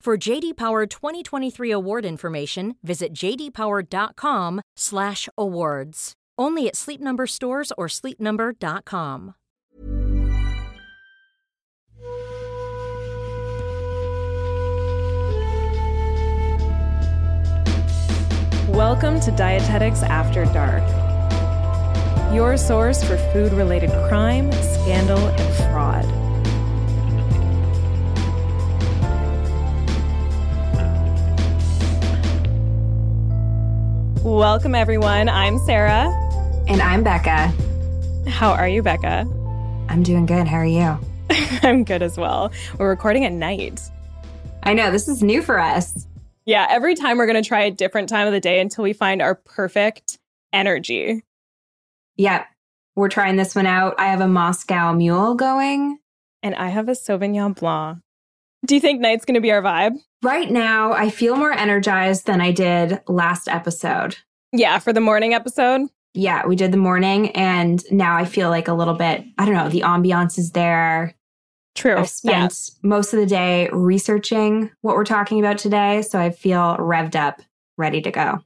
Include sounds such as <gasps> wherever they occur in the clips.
For JD Power 2023 award information, visit jdpower.com/awards. Only at Sleep Number stores or sleepnumber.com. Welcome to Dietetics After Dark, your source for food related crime, scandal, and fraud. Welcome, everyone. I'm Sarah. And I'm Becca. How are you, Becca? I'm doing good. How are you? <laughs> I'm good as well. We're recording at night. I know this is new for us. Yeah, every time we're going to try a different time of the day until we find our perfect energy. Yep. We're trying this one out. I have a Moscow mule going. And I have a Sauvignon Blanc. Do you think night's going to be our vibe? Right now, I feel more energized than I did last episode. Yeah, for the morning episode. Yeah, we did the morning, and now I feel like a little bit, I don't know, the ambiance is there. True. I've spent most of the day researching what we're talking about today. So I feel revved up, ready to go.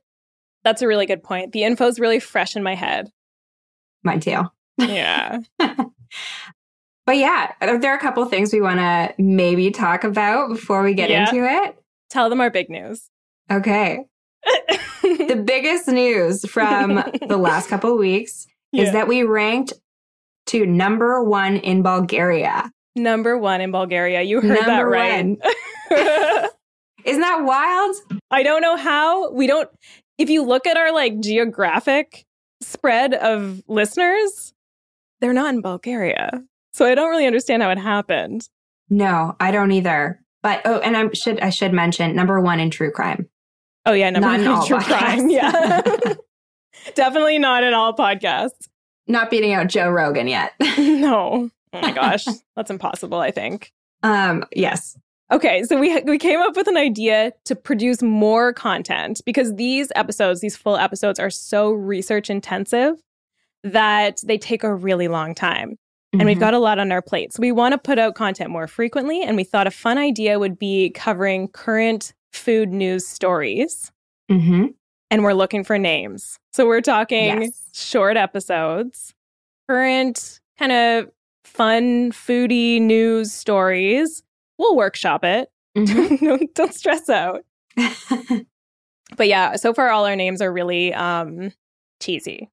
That's a really good point. The info is really fresh in my head. Mine too. Yeah. <laughs> But yeah, there are a couple things we want to maybe talk about before we get Yeah. into it. Tell them our big news. Okay. <laughs> The biggest news from the last couple of weeks <laughs> Yeah. is that we ranked to number one in Bulgaria. Number one in Bulgaria. You heard that right. <laughs> Isn't that wild? I don't know how. We don't, if you look at our like geographic spread of listeners, they're not in Bulgaria. So I don't really understand how it happened. No, I don't either. But oh, and I should I should mention number one in true crime. Oh, yeah. Number Not in one all true crime. Yeah. <laughs> <laughs> Definitely not in all podcasts. Not beating out Joe Rogan yet. <laughs> No. Oh my gosh. That's impossible, I think. um, yes. Okay, so we we came up with an idea to produce more content because these episodes, these full episodes are so research intensive that they take a really long time. And we've Mhm. got a lot on our plates. So we want to put out content more frequently and we thought a fun idea would be covering current food news stories Mhm. and we're looking for names. So we're talking Yes. short episodes, current kind of fun foodie news stories. We'll workshop it. <laughs> Mhm. don't, don't stress out. <laughs> But yeah, so far all our names are really um cheesy.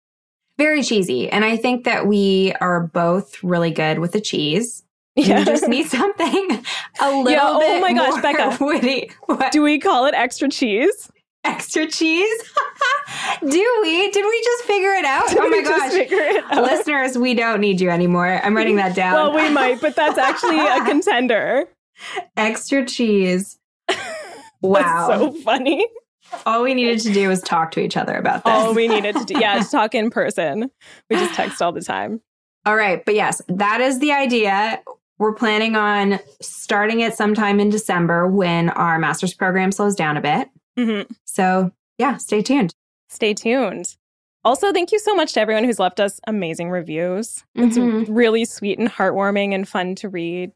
Very cheesy. And I think that we are both really good with the cheese. Yeah. You just need <laughs> something a little yeah, oh my gosh, Becca. <laughs> Witty. What? Do we call it extra cheese? Extra cheese? <laughs> Do we? Did we just figure it out? Did oh my gosh. Listeners, we don't need you anymore. I'm writing that down. well, we might, but that's actually a contender. Extra cheese. Wow. so funny. All we needed to do was talk to each other about this. All we needed to do, yeah, to talk in person. We just text all the time. All right. But yes, that is the idea. We're planning on starting it sometime in December when our master's program slows down a bit. Mm-hmm. So, yeah, stay tuned. Stay tuned. Also, thank you so much to everyone who's left us amazing reviews. It's mm-hmm. really sweet and heartwarming and fun to read.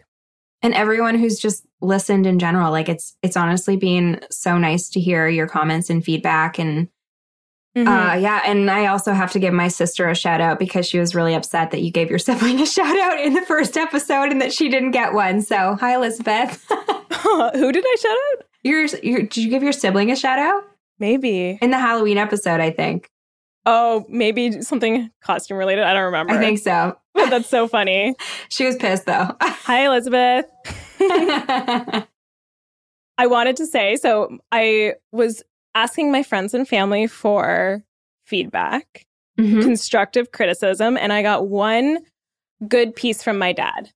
And everyone who's just listened in general, like it's it's honestly been so nice to hear your comments and feedback and Mm-hmm. Uh, yeah, and I also have to give my sister a shout out because she was really upset that you gave your <laughs> sibling a shout out in the first episode and that she didn't get one. So, hi, Elizabeth. <laughs> <laughs> Who did I shout out? Your, your, did you give your sibling a shout out? Maybe in the Halloween episode, I think. Oh, maybe something costume related. I don't remember. I think so. But <laughs> that's so funny. <laughs> she was pissed though. <laughs> Hi, Elizabeth. I wanted to say so I was asking my friends and family for feedback, mm-hmm. constructive criticism, and I got one good piece from my dad.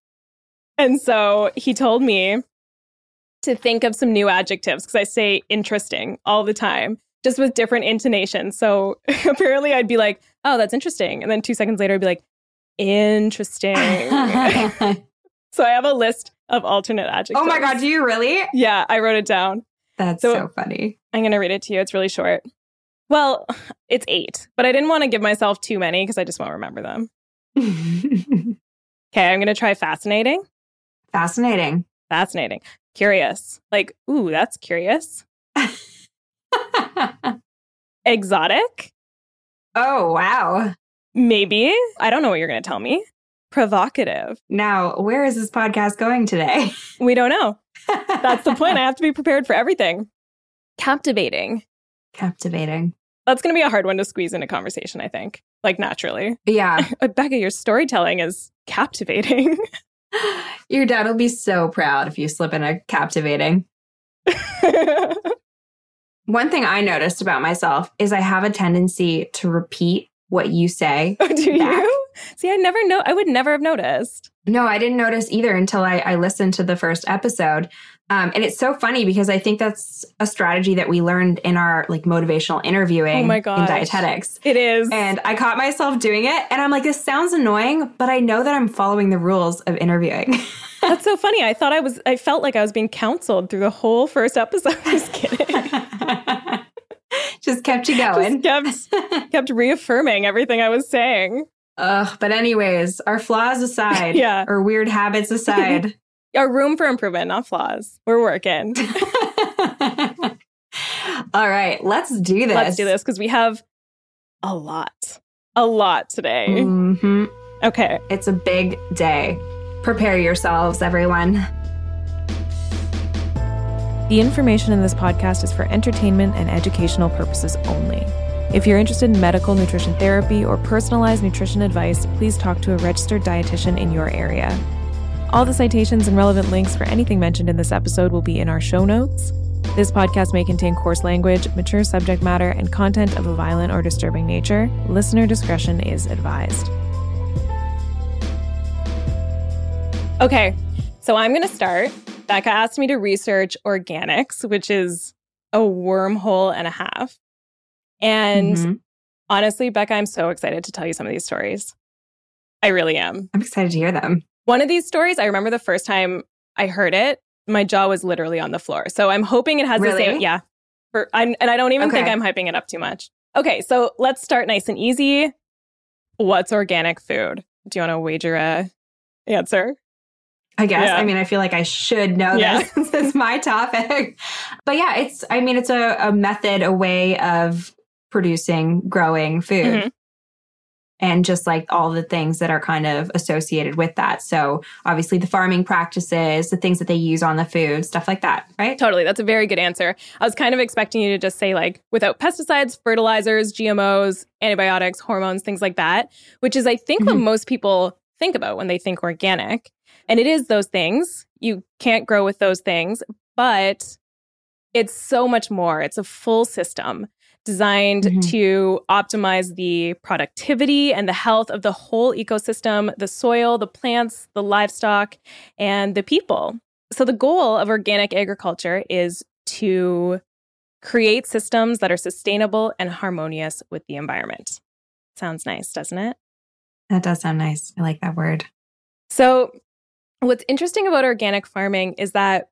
And so he told me to think of some new adjectives because I say interesting all the time, just with different intonations. So <laughs> apparently I'd be like, oh, that's interesting. And then two seconds later, I'd be like, interesting. <laughs> <laughs> so I have a list of alternate adjectives. Oh my God, do you really? Yeah, I wrote it down. That's so, so funny. I'm going to read it to you. It's really short. Well, <sighs> it's eight, but I didn't want to give myself too many because I just won't remember them. okay, I'm going to try fascinating. Fascinating. Fascinating. Curious. Like, ooh, that's curious. <laughs> Exotic. Oh, wow. Maybe. I don't know what you're going to tell me. Provocative. Now, where is this podcast going today? <laughs> We don't know. That's the point. I <laughs> have to be prepared for everything. Captivating. Captivating. That's going to be a hard one to squeeze into conversation, I think, like naturally. Yeah. Becca, your storytelling is captivating. your dad will be so proud if you slip in a captivating. One thing I noticed about myself is I have a tendency to repeat what you say. <laughs> Oh, do back. you? See, I never know. I would never have noticed. No, I didn't notice either until I, I listened to the first episode. Um, and it's so funny because I think that's a strategy that we learned in our like motivational interviewing oh my God. in dietetics. It is. And I caught myself doing it and I'm like, this sounds annoying, but I know that I'm following the rules of interviewing. <laughs> that's so funny. I thought I was, I felt like I was being counseled through the whole first episode. <laughs> Just kidding. Just kept you going. Just kept, kept reaffirming everything I was saying. Ugh, but anyways, our flaws aside, <laughs> yeah. our weird habits aside, <laughs> <laughs> our room for improvement, not flaws. We're working. All right, let's do this. Let's do this because we have a lot, a lot today. Mm-hmm. Okay, it's a big day. Prepare yourselves, everyone. The information in this podcast is for entertainment and educational purposes only. If you're interested in medical nutrition therapy or personalized nutrition advice, please talk to a registered dietitian in your area. All the citations and relevant links for anything mentioned in this episode will be in our show notes. This podcast may contain coarse language, mature subject matter, and content of a violent or disturbing nature. Listener discretion is advised. Okay, so I'm going to start. Becca asked me to research organics, which is a wormhole and a half. And mm-hmm. honestly, Becca, I'm so excited to tell you some of these stories. I really am. I'm excited to hear them. One of these stories, I remember the first time I heard it, my jaw was literally on the floor. So I'm hoping it has really? the same. Yeah. For, I'm, and I don't even okay. think I'm hyping it up too much. Okay, so let's start nice and easy. What's organic food? Do you want to wager a answer? I guess. Yeah. I mean, I feel like I should know yeah. this <laughs> since it's my topic. But yeah, it's, I mean, it's a, a method, a way of producing, growing food. Mm-hmm. And just like all the things that are kind of associated with that. So, obviously, the farming practices, the things that they use on the food, stuff like that, right? Totally. That's a very good answer. I was kind of expecting you to just say, like, without pesticides, fertilizers, GMOs, antibiotics, hormones, things like that, which is, I think, mm-hmm. what most people think about when they think organic. And it is those things. You can't grow with those things, but it's so much more. It's a full system designed mm-hmm. to optimize the productivity and the health of the whole ecosystem the soil, the plants, the livestock, and the people. So, the goal of organic agriculture is to create systems that are sustainable and harmonious with the environment. Sounds nice, doesn't it? That does sound nice. I like that word. So, what's interesting about organic farming is that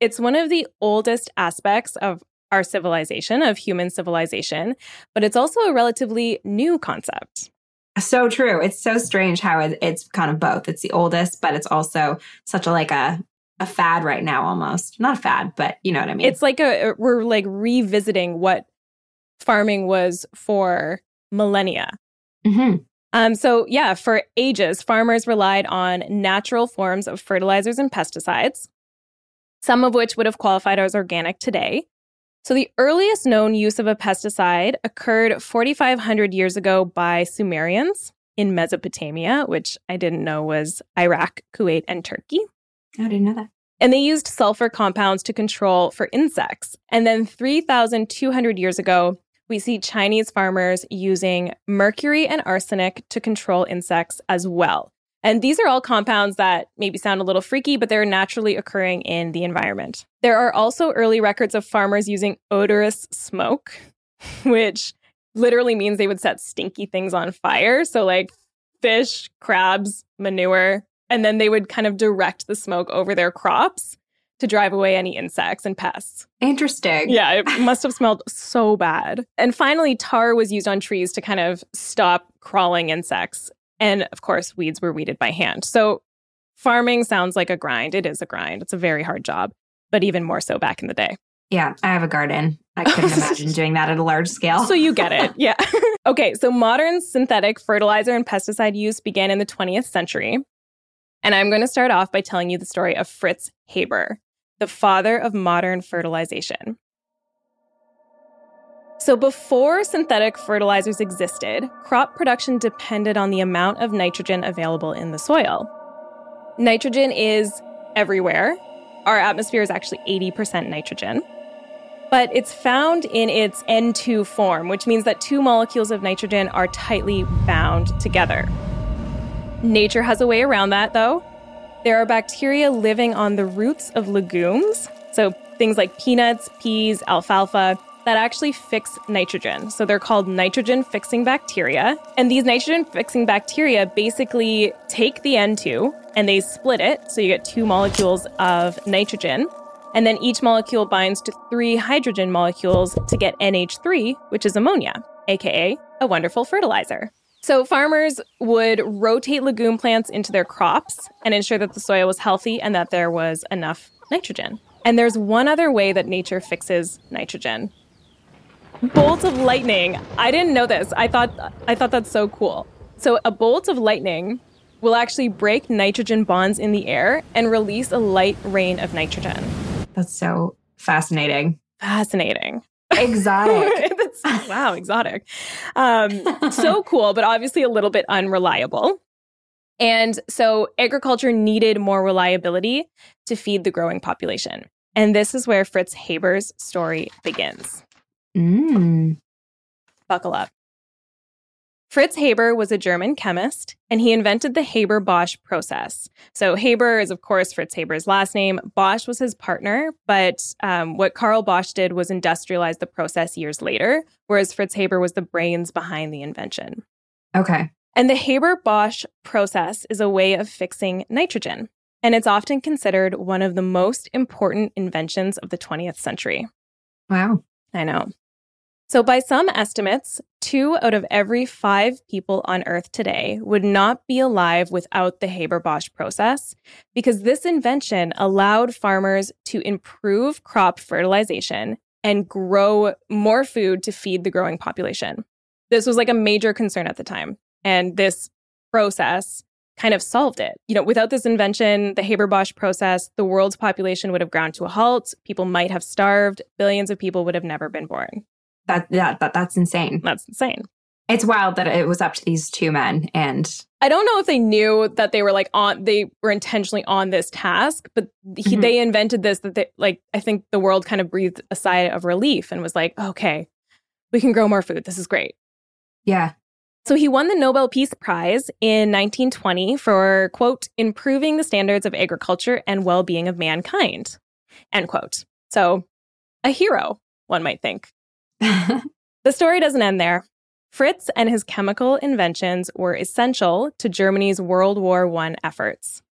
it's one of the oldest aspects of our civilization, of human civilization, but it's also a relatively new concept. So true. It's so strange how it's kind of both. It's the oldest, but it's also such a like a a fad right now almost. Not a fad, but you know what I mean. It's like a we're like revisiting what farming was for millennia. Mm-hmm. Um, so yeah, for ages, farmers relied on natural forms of fertilizers and pesticides, some of which would have qualified as organic today. So, the earliest known use of a pesticide occurred 4,500 years ago by Sumerians in Mesopotamia, which I didn't know was Iraq, Kuwait, and Turkey. I didn't know that. And they used sulfur compounds to control for insects. And then 3,200 years ago, we see Chinese farmers using mercury and arsenic to control insects as well. And these are all compounds that maybe sound a little freaky, but they're naturally occurring in the environment. There are also early records of farmers using odorous smoke, <laughs> which literally means they would set stinky things on fire. So, like fish, crabs, manure, and then they would kind of direct the smoke over their crops to drive away any insects and pests. Interesting. Yeah, it <laughs> must have smelled so bad. And finally, tar was used on trees to kind of stop crawling insects. And of course, weeds were weeded by hand. So farming sounds like a grind. It is a grind. It's a very hard job, but even more so back in the day. Yeah, I have a garden. I <laughs> couldn't imagine doing that at a large scale. So you get it. <laughs> Yeah. <laughs> okay, so modern synthetic fertilizer and pesticide use began in the 20th century. And I'm going to start off by telling you the story of Fritz Haber, the father of modern fertilization. So, before synthetic fertilizers existed, crop production depended on the amount of nitrogen available in the soil. Nitrogen is everywhere. Our atmosphere is actually 80% nitrogen. But it's found in its N2 form, which means that two molecules of nitrogen are tightly bound together. Nature has a way around that, though. There are bacteria living on the roots of legumes, so things like peanuts, peas, alfalfa, that actually fix nitrogen. So they're called nitrogen fixing bacteria. And these nitrogen fixing bacteria basically take the N2 and they split it. So you get two molecules of nitrogen. And then each molecule binds to three hydrogen molecules to get NH3, which is ammonia, aka a wonderful fertilizer. So farmers would rotate legume plants into their crops and ensure that the soil was healthy and that there was enough nitrogen. And there's one other way that nature fixes nitrogen, bolt of lightning. I didn't know this. I thought I thought that's so cool. So a bolt of lightning will actually break nitrogen bonds in the air and release a light rain of nitrogen. That's so fascinating. Fascinating. Exotic. <laughs> wow, exotic. Um, so <laughs> cool, but obviously a little bit unreliable. And so agriculture needed more reliability to feed the growing population. And this is where Fritz Haber's story begins. Mm. Buckle up. Fritz Haber was a German chemist, and he invented the Haber Bosch process. So, Haber is, of course, Fritz Haber's last name. Bosch was his partner, but um, what Carl Bosch did was industrialize the process years later, whereas Fritz Haber was the brains behind the invention. Okay. And the Haber Bosch process is a way of fixing nitrogen, and it's often considered one of the most important inventions of the 20th century. Wow. I know. So, by some estimates, two out of every five people on Earth today would not be alive without the Haber Bosch process because this invention allowed farmers to improve crop fertilization and grow more food to feed the growing population. This was like a major concern at the time. And this process kind of solved it. You know, without this invention, the Haber Bosch process, the world's population would have ground to a halt. People might have starved. Billions of people would have never been born. That, yeah, that that's insane. That's insane. It's wild that it was up to these two men and I don't know if they knew that they were like on they were intentionally on this task, but he, Mhm. they invented this that they like I think the world kind of breathed a sigh of relief and was like, okay, we can grow more food. This is great. yeah. So he won the Nobel Peace Prize in 1920 for, quote, improving the standards of agriculture and well being of mankind, end quote. So a hero, one might think. <laughs> The story doesn't end there. Fritz and his chemical inventions were essential to Germany's World War I efforts.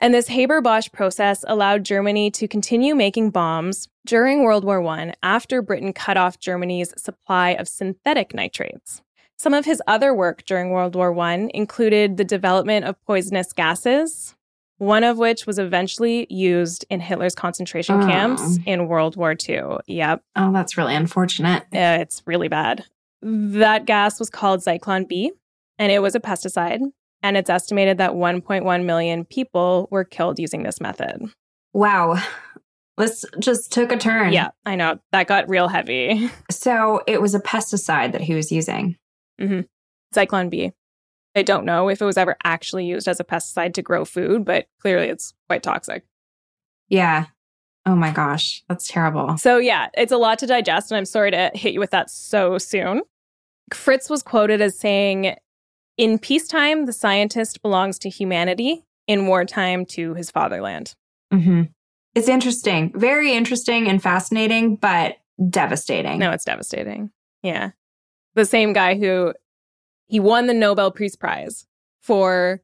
And this Haber Bosch process allowed Germany to continue making bombs during World War I after Britain cut off Germany's supply of synthetic nitrates. Some of his other work during World War I included the development of poisonous gases, one of which was eventually used in Hitler's concentration Oh. camps in World War II. Yep. oh, that's really unfortunate. Uh, it's really bad. That gas was called Zyklon B, and it was a pesticide. And it's estimated that 1.1 million people were killed using this method. Wow. This just took a turn. Yeah, I know. That got real heavy. <laughs> So it was a pesticide that he was using. Zyklon B. I don't know if it was ever actually used as a pesticide to grow food, but clearly it's quite toxic. Yeah. Oh my gosh. That's terrible. So, yeah, it's a lot to digest, and I'm sorry to hit you with that so soon. Fritz was quoted as saying, In peacetime, the scientist belongs to humanity, in wartime, to his fatherland. Mm-hmm. It's interesting. Very interesting and fascinating, but devastating. No, it's devastating. Yeah. The same guy who he won the Nobel Peace Prize for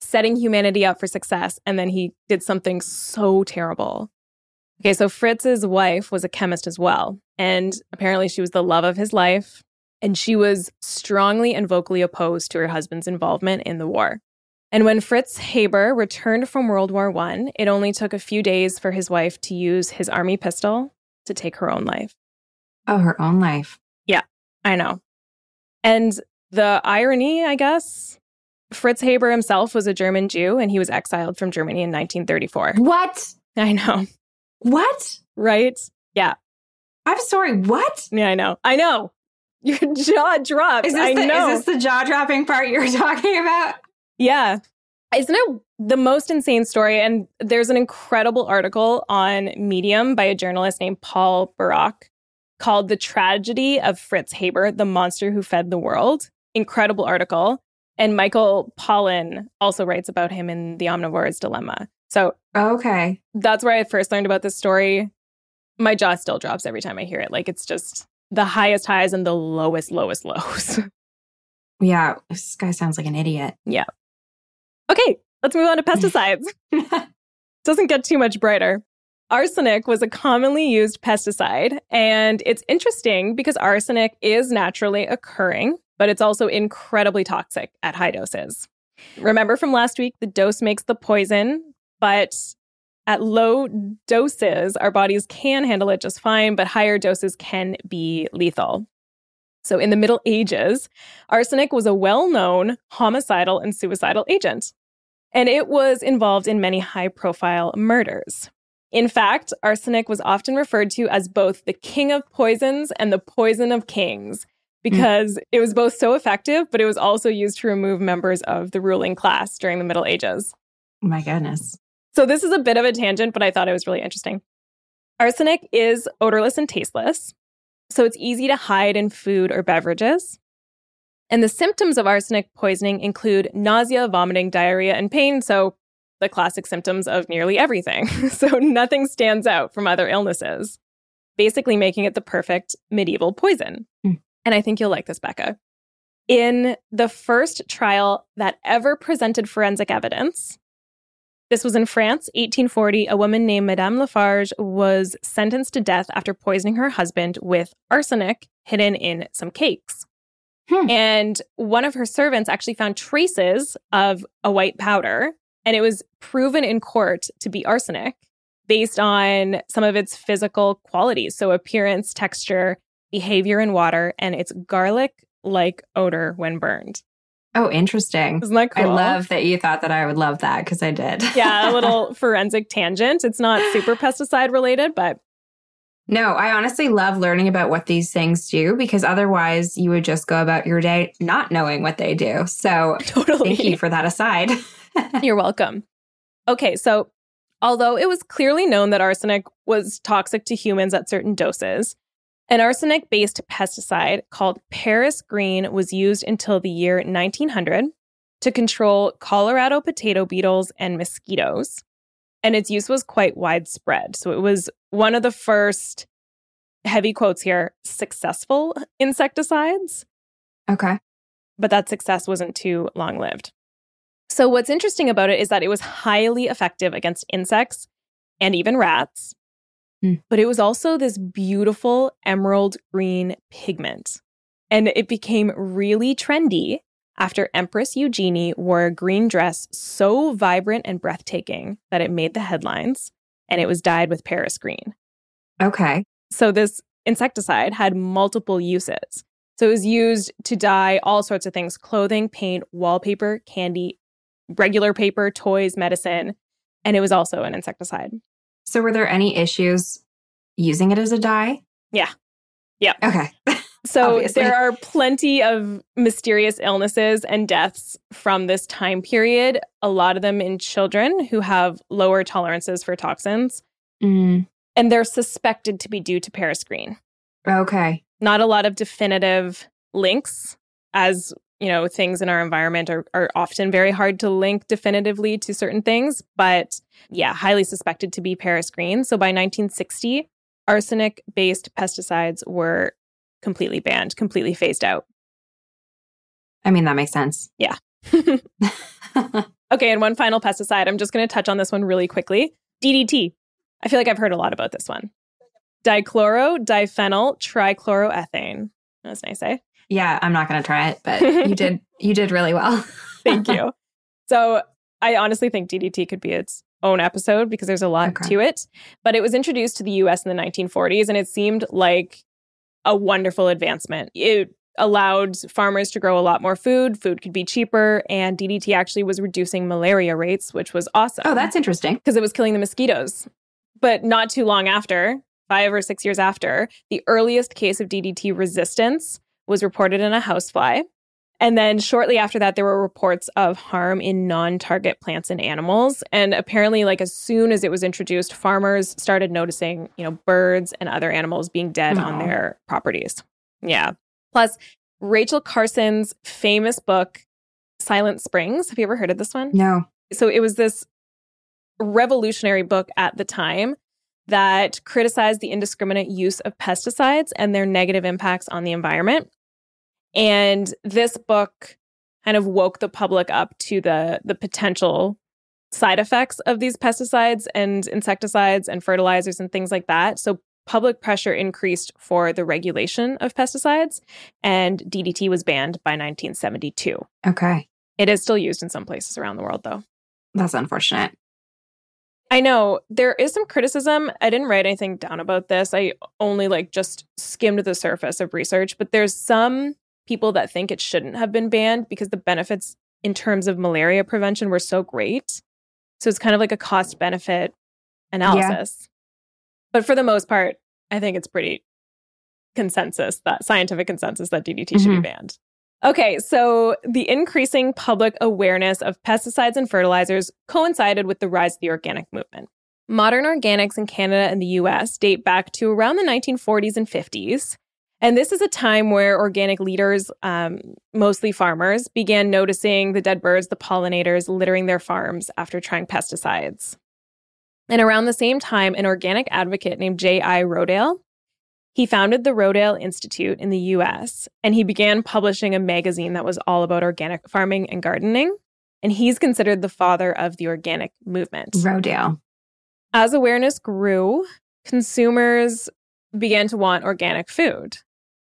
setting humanity up for success, and then he did something so terrible. Okay, so Fritz's wife was a chemist as well, and apparently she was the love of his life, and she was strongly and vocally opposed to her husband's involvement in the war. And when Fritz Haber returned from World War I, it only took a few days for his wife to use his army pistol to take her own life. Oh, her own life. I know. And the irony, I guess, Fritz Haber himself was a German Jew and he was exiled from Germany in 1934. What? I know, What? right? Yeah. I'm sorry. What? Yeah, I know. I know. Your jaw drops. Is this, I the, know. is this the jaw dropping part you were <laughs> talking about? Yeah. Isn't it the most insane story? And there's an incredible article on Medium by a journalist named Paul Barak called The Tragedy of Fritz Haber, the Monster Who Fed the World. Incredible article. And Michael Pollan also writes about him in The Omnivore's Dilemma. So Okay. that's where I first learned about this story. My jaw still drops every time I hear it. Like it's just the highest highs and the lowest, lowest lows. <laughs> Yeah. This guy sounds like an idiot. Yeah. Okay, let's move on to pesticides. <laughs> doesn't get too much brighter. Arsenic was a commonly used pesticide, and it's interesting because arsenic is naturally occurring, but it's also incredibly toxic at high doses. Remember from last week, the dose makes the poison, but at low doses, our bodies can handle it just fine, but higher doses can be lethal. So, in the Middle Ages, arsenic was a well known homicidal and suicidal agent and it was involved in many high profile murders. In fact, arsenic was often referred to as both the king of poisons and the poison of kings hmm. because it was both so effective, but it was also used to remove members of the ruling class during the Middle Ages. Oh my goodness. So, this is a bit of a tangent, but I thought it was really interesting. Arsenic is odorless and tasteless, so it's easy to hide in food or beverages. And the symptoms of arsenic poisoning include nausea, vomiting, diarrhea, and pain. So, the classic symptoms of nearly everything. <laughs> so, nothing stands out from other illnesses, basically making it the perfect medieval poison. Hmm. And I think you'll like this, Becca. In the first trial that ever presented forensic evidence, this was in France, 1840. A woman named Madame Lafarge was sentenced to death after poisoning her husband with arsenic hidden in some cakes. Hmm. And one of her servants actually found traces of a white powder, and it was proven in court to be arsenic based on some of its physical qualities. So, appearance, texture, behavior in water, and its garlic like odor when burned. Oh, interesting. Isn't that cool? I love that you thought that I would love that because I did. <laughs> yeah, a little <laughs> forensic tangent. It's not super pesticide related, but No, I honestly love learning about what these things do because otherwise you would just go about your day not knowing what they do. So Totally. thank you for that aside. <laughs> <laughs> You're welcome. Okay, so although it was clearly known that arsenic was toxic to humans at certain doses, an arsenic based pesticide called Paris Green was used until the year 1900 to control Colorado potato beetles and mosquitoes. And its use was quite widespread. So it was one of the first, heavy quotes here, successful insecticides okay. but that success wasn't too long lived. So, what's interesting about it is that it was highly effective against insects and even rats, Hmm. but it was also this beautiful emerald green pigment. And it became really trendy after Empress Eugenie wore a green dress so vibrant and breathtaking that it made the headlines, and it was dyed with Paris green. Okay. So this insecticide had multiple uses. So it was used to dye all sorts of things clothing, paint, wallpaper, candy, regular paper, toys, medicine. And it was also an insecticide. So were there any issues using it as a dye? Yeah. Yeah. Okay. <laughs> So Obviously. there are plenty of mysterious illnesses and deaths from this time period, a lot of them in children who have lower tolerances for toxins. Mm, And they're suspected to be due to Paris green. okay. not a lot of definitive links as you know things in our environment are, are often very hard to link definitively to certain things but yeah highly suspected to be paris green. So by 1960 arsenic based pesticides were completely banned completely phased out. I mean, that makes sense. Yeah. <laughs> Okay and one final pesticide. I'm just going to touch on this one really quickly. Ddt i feel like i've heard a lot about this one. Dichloro diphenyl trichloroethane. That's nice eh yeah, I'm not going to try it, but you <laughs> did you did really well. <laughs> Thank you. <laughs> So I honestly think DDT could be its own episode because there's a lot Okay. to it. But it was introduced to the US in the 1940s and it seemed like a wonderful advancement. It allowed farmers to grow a lot more food, food could be cheaper, and DDT actually was reducing malaria rates, which was awesome. Oh, that's interesting. because it was killing the mosquitoes. But not too long after, five or six years after, the earliest case of DDT resistance was reported in a housefly. And then shortly after that, there were reports of harm in non target plants and animals. And apparently, like as soon as it was introduced, farmers started noticing, you know, birds and other animals being dead on their properties. Yeah. Plus, Rachel Carson's famous book, Silent Springs. Have you ever heard of this one? No. so it was this revolutionary book at the time that criticized the indiscriminate use of pesticides and their negative impacts on the environment. And this book kind of woke the public up to the the potential side effects of these pesticides and insecticides and fertilizers and things like that. So public pressure increased for the regulation of pesticides and DDT was banned by 1972. Okay. It is still used in some places around the world though. That's unfortunate. I know there is some criticism. I didn't write anything down about this. I only like just skimmed the surface of research, but there's some people that think it shouldn't have been banned because the benefits in terms of malaria prevention were so great. So it's kind of like a cost benefit analysis. But for the most part, I think it's pretty consensus that scientific consensus that DDT should be Mhm. banned. Okay, so the increasing public awareness of pesticides and fertilizers coincided with the rise of the organic movement. Modern organics in Canada and the US date back to around the 1940s and 50s. And this is a time where organic leaders, um, mostly farmers, began noticing the dead birds, the pollinators littering their farms after trying pesticides. And around the same time, an organic advocate named J.I. Rodale he founded the Rodale Institute in the US and he began publishing a magazine that was all about organic farming and gardening. And he's considered the father of the organic movement. Rodale. As awareness grew, consumers began to want organic food.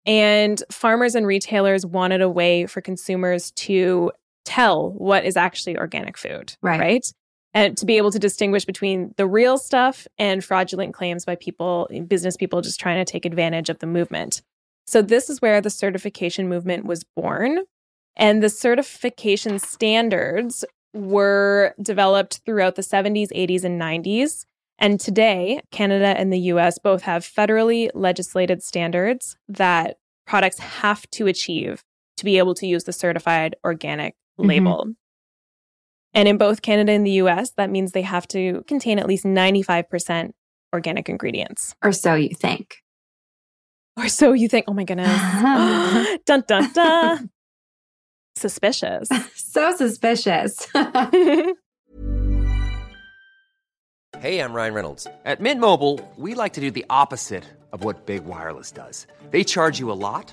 And farmers and retailers wanted a way for consumers to tell what is actually organic food. Right. Right. And to be able to distinguish between the real stuff and fraudulent claims by people, business people just trying to take advantage of the movement. So, this is where the certification movement was born. And the certification standards were developed throughout the 70s, 80s, and 90s And today, Canada and the US both have federally legislated standards that products have to achieve to be able to use the certified organic Mhm. label. And in both Canada and the US, that means they have to contain at least 95% organic ingredients. Or so you think. Or so you think, oh my goodness. <gasps> dun dun dun. <laughs> Suspicious. <laughs> so suspicious. <laughs> Hey, I'm Ryan Reynolds. At Mint Mobile, we like to do the opposite of what Big Wireless does. They charge you a lot,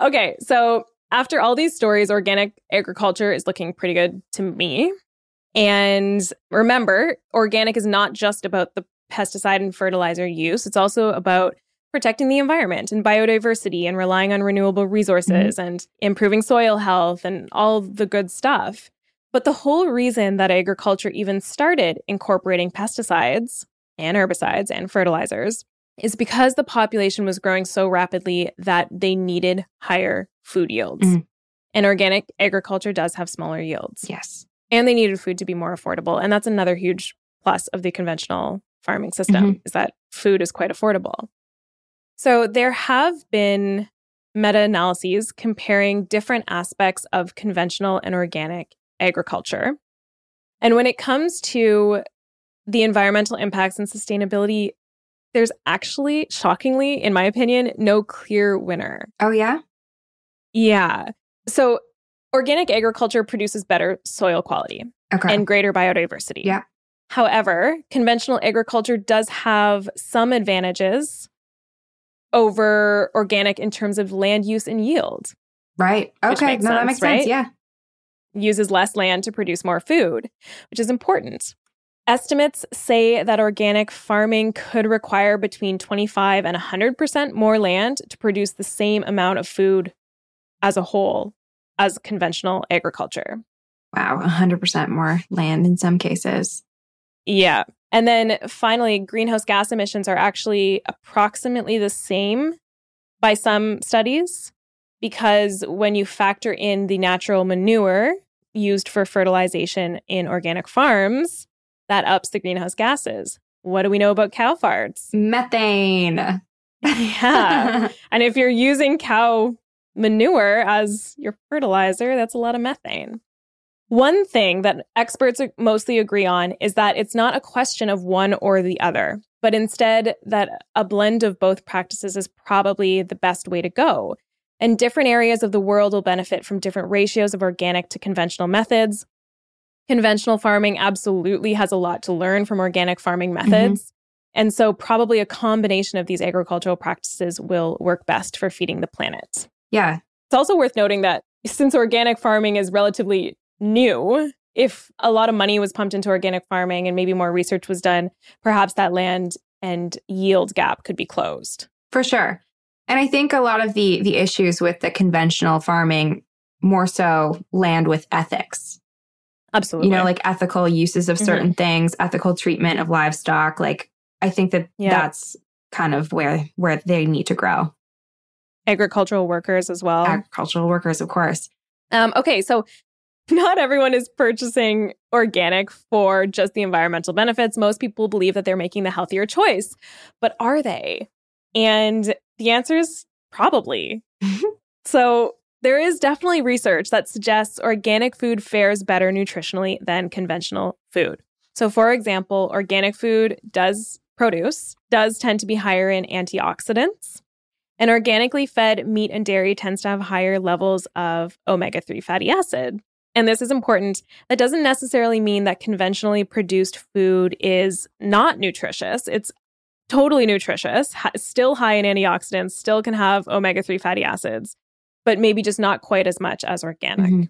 Okay, so after all these stories, organic agriculture is looking pretty good to me. And remember, organic is not just about the pesticide and fertilizer use, it's also about protecting the environment and biodiversity and relying on renewable mm-hmm. resources and improving soil health and all the good stuff. But the whole reason that agriculture even started incorporating pesticides and herbicides and fertilizers is because the population was growing so rapidly that they needed higher food yields. Mhm. And organic agriculture does have smaller yields. yes. And they needed food to be more affordable. And that's another huge plus of the conventional farming system is that food is quite affordable. So there have been meta-analyses comparing different aspects of conventional and organic agriculture. And when it comes to the environmental impacts and sustainability, there's actually, shockingly, in my opinion, no clear winner. Oh, yeah? Yeah. So organic agriculture produces better soil quality Okay. and greater biodiversity. Yeah. However, conventional agriculture does have some advantages over organic in terms of land use and yield. right. Okay. No, that sense, makes sense. Yeah. uses less land to produce more food, which is important. Estimates say that organic farming could require between 25 and 100% more land to produce the same amount of food as a whole as conventional agriculture. Wow. 100% more land in some cases. Yeah. And then finally, greenhouse gas emissions are actually approximately the same by some studies because when you factor in the natural manure used for fertilization in organic farms, that ups the greenhouse gases. What do we know about cow farts? Methane. Yeah. and if you're using cow manure as your fertilizer, that's a lot of methane. One thing that experts mostly agree on is that it's not a question of one or the other, but instead that a blend of both practices is probably the best way to go. And different areas of the world will benefit from different ratios of organic to conventional methods. Conventional farming absolutely has a lot to learn from organic farming methods. Mm-hmm. And so, probably a combination of these agricultural practices will work best for feeding the planet. yeah. It's also worth noting that since organic farming is relatively new, if a lot of money was pumped into organic farming and maybe more research was done, perhaps that land and yield gap could be closed. For sure. And I think a lot of the the issues with the conventional farming more so land with ethics. Absolutely. You know, like ethical uses of certain things, ethical treatment of livestock. Like I think that Yeah. that's kind of where where they need to grow. agricultural workers as well. Agricultural workers, of course. Um, okay, so <laughs> not everyone is purchasing organic for just the environmental benefits. Most people believe that they're making the healthier choice, but are they? And the answer is probably. <laughs> so there is definitely research that suggests organic food fares better nutritionally than conventional food. So, for example, organic food does produce, does tend to be higher in antioxidants. And organically fed meat and dairy tends to have higher levels of omega 3 fatty acid. And this is important. That doesn't necessarily mean that conventionally produced food is not nutritious. It's totally nutritious, still high in antioxidants, still can have omega 3 fatty acids, but maybe just not quite as much as organic. Mm-hmm.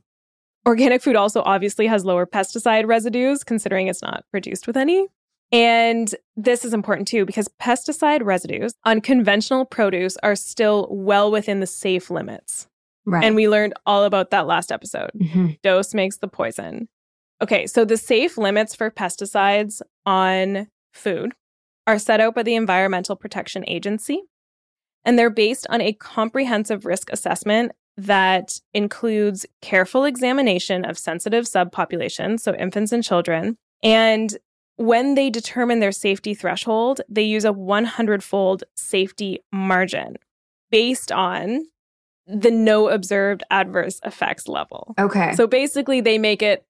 Organic food also obviously has lower pesticide residues, considering it's not produced with any. And this is important too because pesticide residues on conventional produce are still well within the safe limits. Right. And we learned all about that last episode. Mm-hmm. Dose makes the poison. Okay, so the safe limits for pesticides on food are set out by the Environmental Protection Agency, and they're based on a comprehensive risk assessment that includes careful examination of sensitive subpopulations, so infants and children, and when they determine their safety threshold, they use a 100 fold safety margin based on the no observed adverse effects level. Okay. So basically, they make it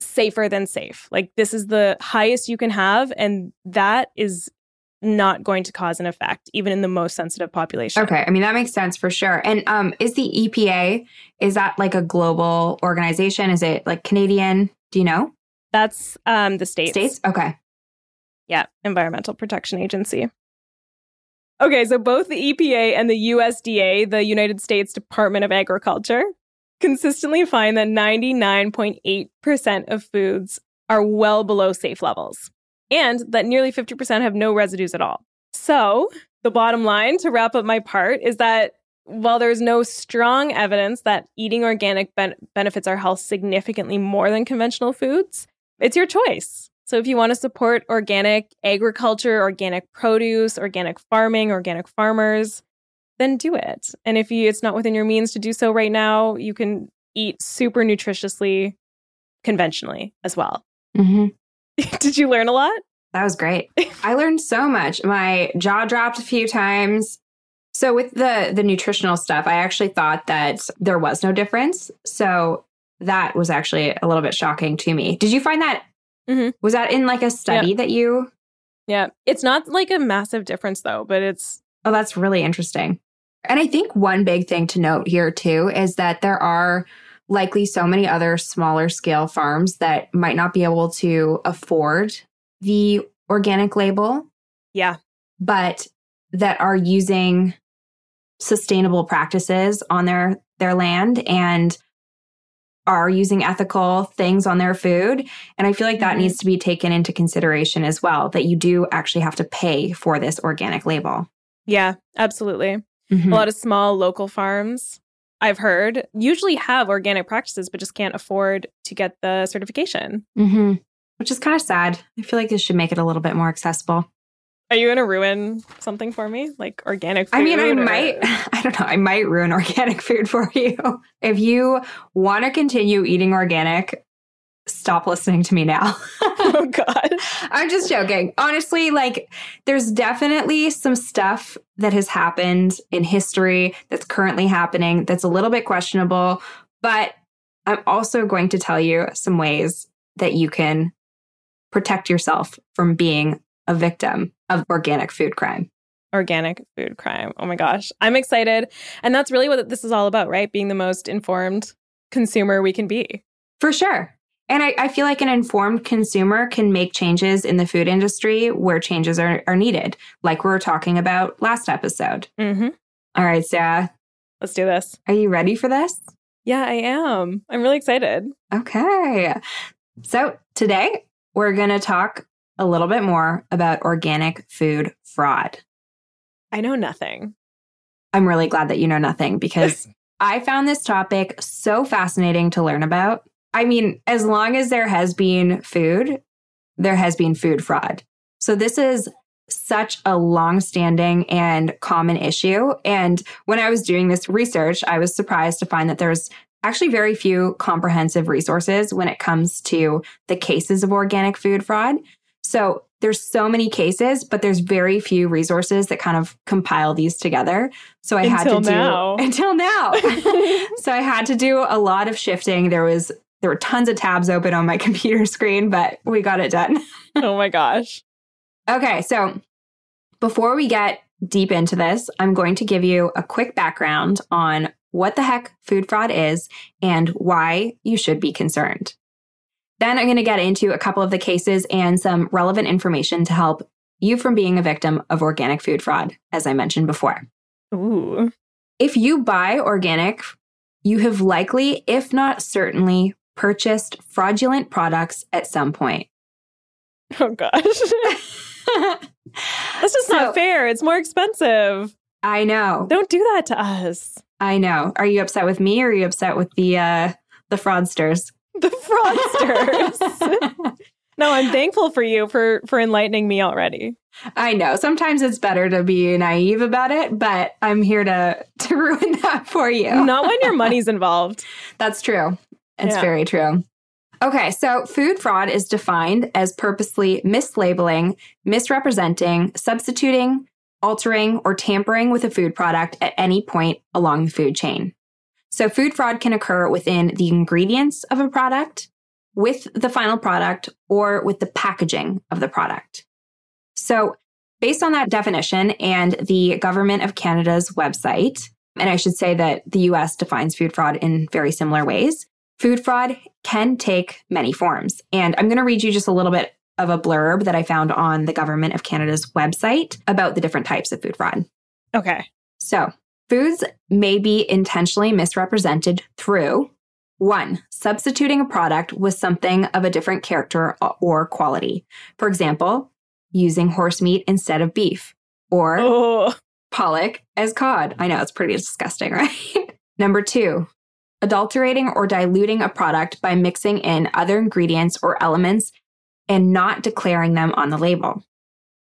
safer than safe. Like, this is the highest you can have, and that is not going to cause an effect even in the most sensitive population. Okay, I mean that makes sense for sure. And um is the EPA is that like a global organization? Is it like Canadian? Do you know? That's um, the states. States? Okay. Yeah, Environmental Protection Agency. Okay, so both the EPA and the USDA, the United States Department of Agriculture, consistently find that 99.8% of foods are well below safe levels and that nearly 50% have no residues at all. So, the bottom line to wrap up my part is that while there's no strong evidence that eating organic ben- benefits our health significantly more than conventional foods, it's your choice. So if you want to support organic agriculture, organic produce, organic farming, organic farmers, then do it. And if you, it's not within your means to do so right now, you can eat super nutritiously conventionally as well. Mm-hmm. <laughs> Did you learn a lot? That was great. I learned so much. My jaw dropped a few times. So with the the nutritional stuff, I actually thought that there was no difference. So that was actually a little bit shocking to me. Did you find that? Mm-hmm. Was that in like a study yep. that you? Yeah, it's not like a massive difference though, but it's. Oh, that's really interesting. And I think one big thing to note here too is that there are likely so many other smaller scale farms that might not be able to afford the organic label. Yeah. But that are using sustainable practices on their their land and are using ethical things on their food. And I feel like that mm-hmm. needs to be taken into consideration as well, that you do actually have to pay for this organic label. Yeah, absolutely. Mm-hmm. A lot of small local farms, I've heard, usually have organic practices, but just can't afford to get the certification. Mm-hmm. Which is kind of sad. I feel like this should make it a little bit more accessible. Are you going to ruin something for me? Like organic food? I mean, I or... might, <laughs> I don't know, I might ruin <laughs> organic food for you. If you want to continue eating organic, stop listening to me now. <laughs> oh, God. I'm just joking. Honestly, like, there's definitely some stuff that has happened in history that's currently happening that's a little bit questionable. But I'm also going to tell you some ways that you can protect yourself from being a victim of organic food crime. Organic food crime. Oh my gosh. I'm excited. And that's really what this is all about, right? Being the most informed consumer we can be. For sure. And I, I, feel like an informed consumer can make changes in the food industry where changes are, are needed, like we were talking about last episode. Mm-hmm. All right, Sarah. Let's do this. Are you ready for this? Yeah, I am. I'm really excited. Okay. So today we're going to talk a little bit more about organic food fraud. I know nothing. I'm really glad that you know nothing because <laughs> I found this topic so fascinating to learn about. I mean, as long as there has been food, there has been food fraud. So this is such a long-standing and common issue. And when I was doing this research, I was surprised to find that there's actually very few comprehensive resources when it comes to the cases of organic food fraud. So there's so many cases, but there's very few resources that kind of compile these together. So I until had to now. do <laughs> until now. <laughs> so I had to do a lot of shifting. There was there were tons of tabs open on my <laughs> computer screen, but we got it done. <laughs> oh my gosh. Okay, so before we get deep into this, I'm going to give you a quick background on what the heck food fraud is and why you should be concerned. Then I'm going to get into a couple of the cases and some relevant information to help you from being a victim of organic food fraud, as I mentioned before. Ooh. If you buy organic, you have likely, if not certainly, purchased fraudulent products at some point. <laughs> Oh gosh. <laughs> That's just So- not fair. It's more expensive. I know. Don't do that to us. I know. Are you upset with me or are you upset with the uh the fraudsters? The fraudsters. <laughs> no, I'm thankful for you for for enlightening me already. I know. Sometimes it's better to be naive about it, but I'm here to to ruin that for you. Not when your money's involved. That's true. It's Yeah. very true. Okay, so food fraud is defined as purposely mislabeling, misrepresenting, substituting, altering, or tampering with a food product at any point along the food chain. So food fraud can occur within the ingredients of a product, with the final product, or with the packaging of the product. So based on that definition and the Government of Canada's website, and I should say that the US defines food fraud in very similar ways. Food fraud can take many forms. And I'm going to read you just a little bit of a blurb that I found on the Government of Canada's website about the different types of food fraud. Okay. So, foods may be intentionally misrepresented through one, substituting a product with something of a different character or quality. For example, using horse meat instead of beef, or Oh, pollock as cod. I know it's pretty disgusting, <laughs> right? Number two, adulterating or diluting a product by mixing in other ingredients or elements and not declaring them on the label.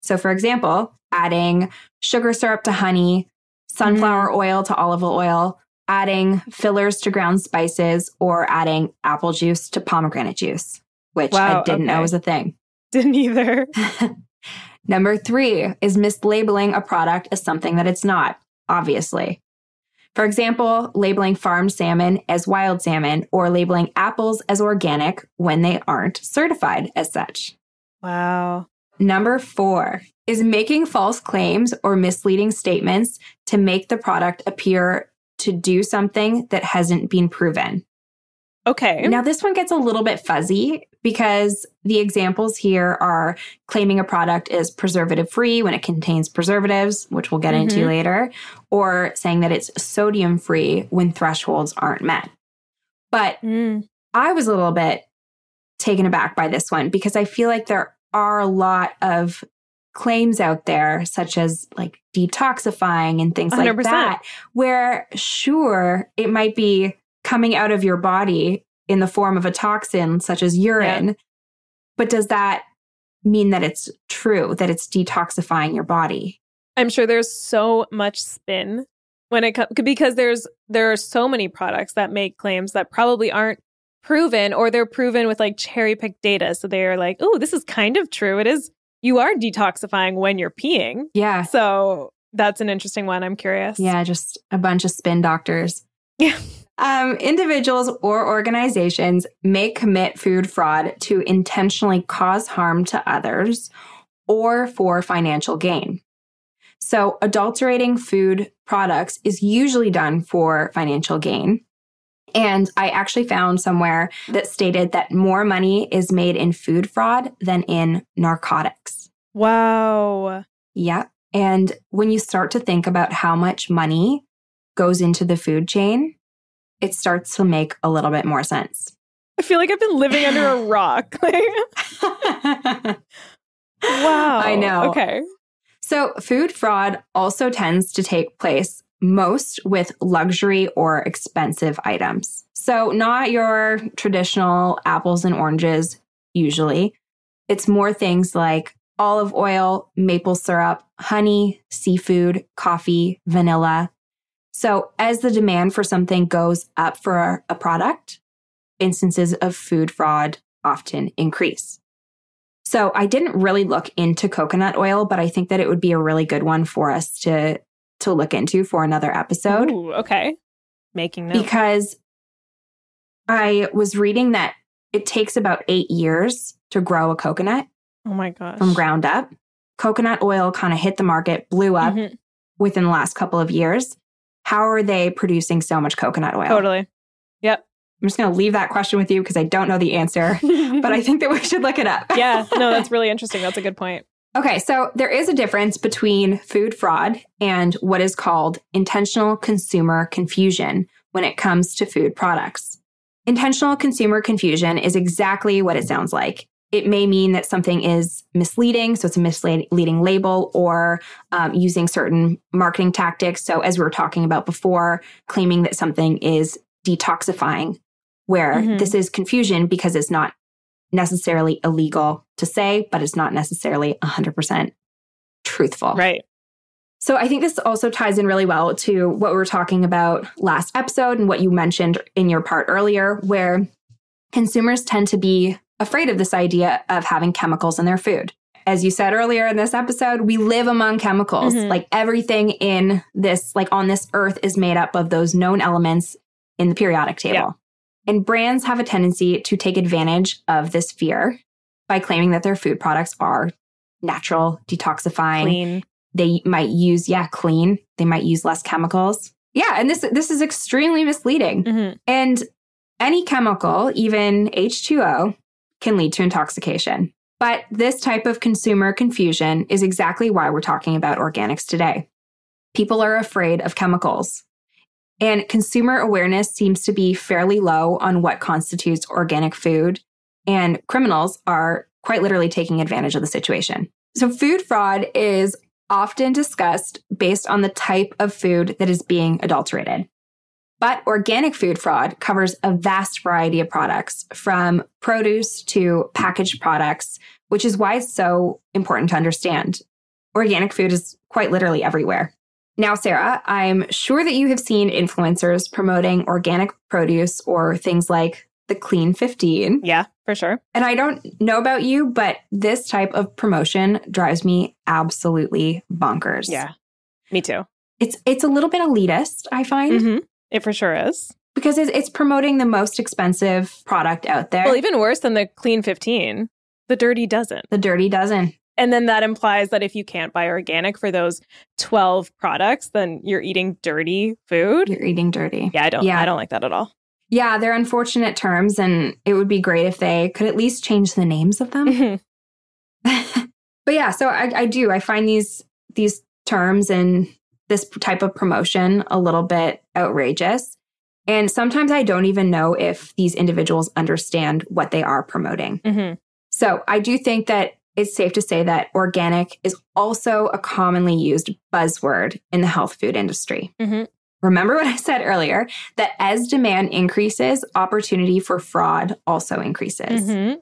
So, for example, adding sugar syrup to honey, sunflower mm. oil to olive oil, adding fillers to ground spices, or adding apple juice to pomegranate juice, which I didn't know was a thing. <laughs> didn't either. <laughs> Number three is mislabeling a product as something that it's not, obviously. For example, labeling farmed salmon as wild salmon or labeling apples as organic when they aren't certified as such. Wow. Number four is making false claims or misleading statements to make the product appear to do something that hasn't been proven. Okay. Now, this one gets a little bit fuzzy because the examples here are claiming a product is preservative free when it contains preservatives, which we'll get into Mhm. later, or saying that it's sodium free when thresholds aren't met. But Mm. I was a little bit taken aback by this one because I feel like there are a lot of claims out there, such as like detoxifying and things like 100%. that, where sure, it might be coming out of your body in the form of a toxin, such as urine, but does that mean that it's true, that it's detoxifying your body? I'm sure there's so much spin when it comes because there's there are so many products that make claims that probably aren't proven or they're proven with like cherry picked data. So they're like, oh, this is kind of true. It is you are detoxifying when you're peeing. Yeah. So that's an interesting one. I'm curious. Yeah, just a bunch of spin doctors. Yeah. Um, individuals or organizations may commit food fraud to intentionally cause harm to others or for financial gain. So, adulterating food products is usually done for financial gain. And I actually found somewhere that stated that more money is made in food fraud than in narcotics. Wow. Yeah. And when you start to think about how much money goes into the food chain, it starts to make a little bit more sense. I feel like I've been living under a <laughs> rock. <laughs> wow. I know. Okay. So, food fraud also tends to take place most with luxury or expensive items. So, not your traditional apples and oranges, usually. It's more things like olive oil, maple syrup, honey, seafood, coffee, vanilla. So, as the demand for something goes up for a product, instances of food fraud often increase. So, I didn't really look into coconut oil, but I think that it would be a really good one for us to to look into for another episode Ooh, okay. Making notes. because I was reading that it takes about 8 years to grow a coconut oh my gosh. from ground up. coconut oil kind of hit the market, blew up Mhm. within the last couple of years. How are they producing so much coconut oil? Totally. Yep. I'm just going to leave that question with you because I don't know the answer, <laughs> but I think that we should look it up. yeah. No, <laughs> that's really interesting. That's a good point. Okay, so there is a difference between food fraud and what is called intentional consumer confusion when it comes to food products. Intentional consumer confusion is exactly what it sounds like. It may mean that something is misleading, so it's a misleading label, or um, using certain marketing tactics. So, as we were talking about before, claiming that something is detoxifying, where Mhm. this is confusion because it's not necessarily illegal to say, but it's not necessarily 100% truthful. Right. So I think this also ties in really well to what we were talking about last episode and what you mentioned in your part earlier, where consumers tend to be afraid of this idea of having chemicals in their food. As you said earlier in this episode, we live among chemicals. Mhm. Like everything in this, like on this earth, is made up of those known elements in the periodic table. Yeah. And brands have a tendency to take advantage of this fear by claiming that their food products are natural, detoxifying, Clean. they might use yeah clean they might use less chemicals yeah and this this is extremely misleading Mhm. and any chemical even h2o can lead to intoxication. But this type of consumer confusion is exactly why we're talking about organics today. People are afraid of chemicals and consumer awareness seems to be fairly low on what constitutes organic food and criminals are quite literally taking advantage of the situation. So food fraud is often discussed based on the type of food that is being adulterated. But organic food fraud covers a vast variety of products, from produce to packaged products, which is why it's so important to understand. Organic food is quite literally everywhere. Now, Sarah, I'm sure that you have seen influencers promoting organic produce or things like the Clean 15. Yeah, for sure. And I don't know about you, but this type of promotion drives me absolutely bonkers. Yeah. Me too. It's it's a little bit elitist, I find, hmm It for sure is. because it's, it's promoting the most expensive product out there. Well, even worse than the clean 15, the dirty dozen. the dirty dozen. And then that implies that if you can't buy organic for those 12 products, then you're eating dirty food. You're eating dirty. Yeah, I don't Yeah. I don't like that at all. Yeah, they're unfortunate terms, and it would be great if they could at least change the names of them. Mhm. <laughs> but yeah, so I, I do. I find these these terms and this type of promotion a little bit outrageous. And sometimes I don't even know if these individuals understand what they are promoting. Mhm. So I do think that it's safe to say that organic is also a commonly used buzzword in the health food industry. Mhm. Remember what I said earlier that as demand increases, opportunity for fraud also increases. Mhm.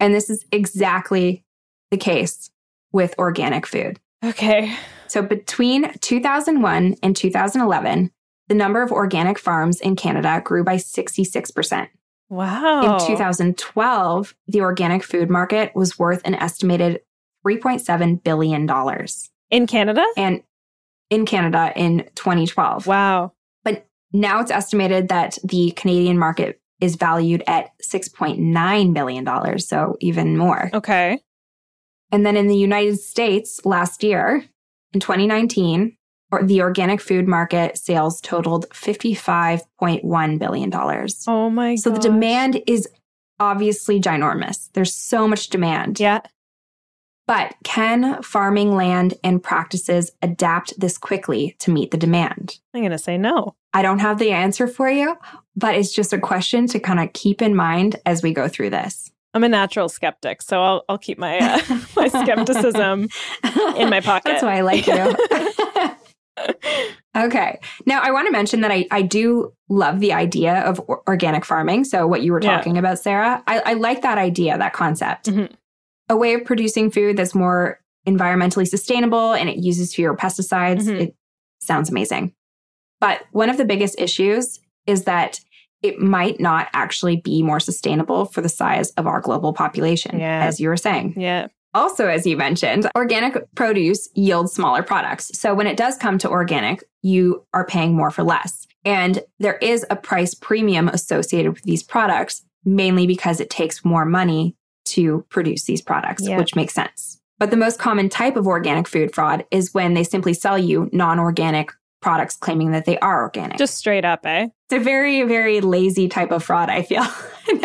And this is exactly the case with organic food. Okay. So between 2001 and 2011, the number of organic farms in Canada grew by 66%. Wow. In 2012, the organic food market was worth an estimated $3.7 billion. In Canada? And in Canada in 2012. Wow. But now it's estimated that the Canadian market is valued at $6.9 billion. So even more. Okay. And then in the United States last year, in 2019, or the organic food market sales totaled $55.1 billion. Oh my god. so the demand is obviously ginormous. There's so much demand. Yeah. But can farming land and practices adapt this quickly to meet the demand? I'm going to say no. I don't have the answer for you, but it's just a question to kind of keep in mind as we go through this. I'm a natural skeptic, so I'll I'll keep my uh, <laughs> my skepticism in my pocket. <laughs> That's why I like you. <laughs> okay. Now, I want to mention that I, I do love the idea of or- organic farming. So, what you were Yeah. talking about, Sarah, I, I like that idea, that concept. Mhm. A way of producing food that's more environmentally sustainable and it uses fewer pesticides. Mhm. It sounds amazing. But one of the biggest issues is that it might not actually be more sustainable for the size of our global population, Yeah. as you were saying. Yeah. Also, as you mentioned, organic produce yields smaller products. So when it does come to organic, you are paying more for less. And there is a price premium associated with these products, mainly because it takes more money to produce these products, Yeah. which makes sense. But the most common type of organic food fraud is when they simply sell you non organic products claiming that they are organic. Just straight up, eh? It's a very, very lazy type of fraud, I feel. <laughs>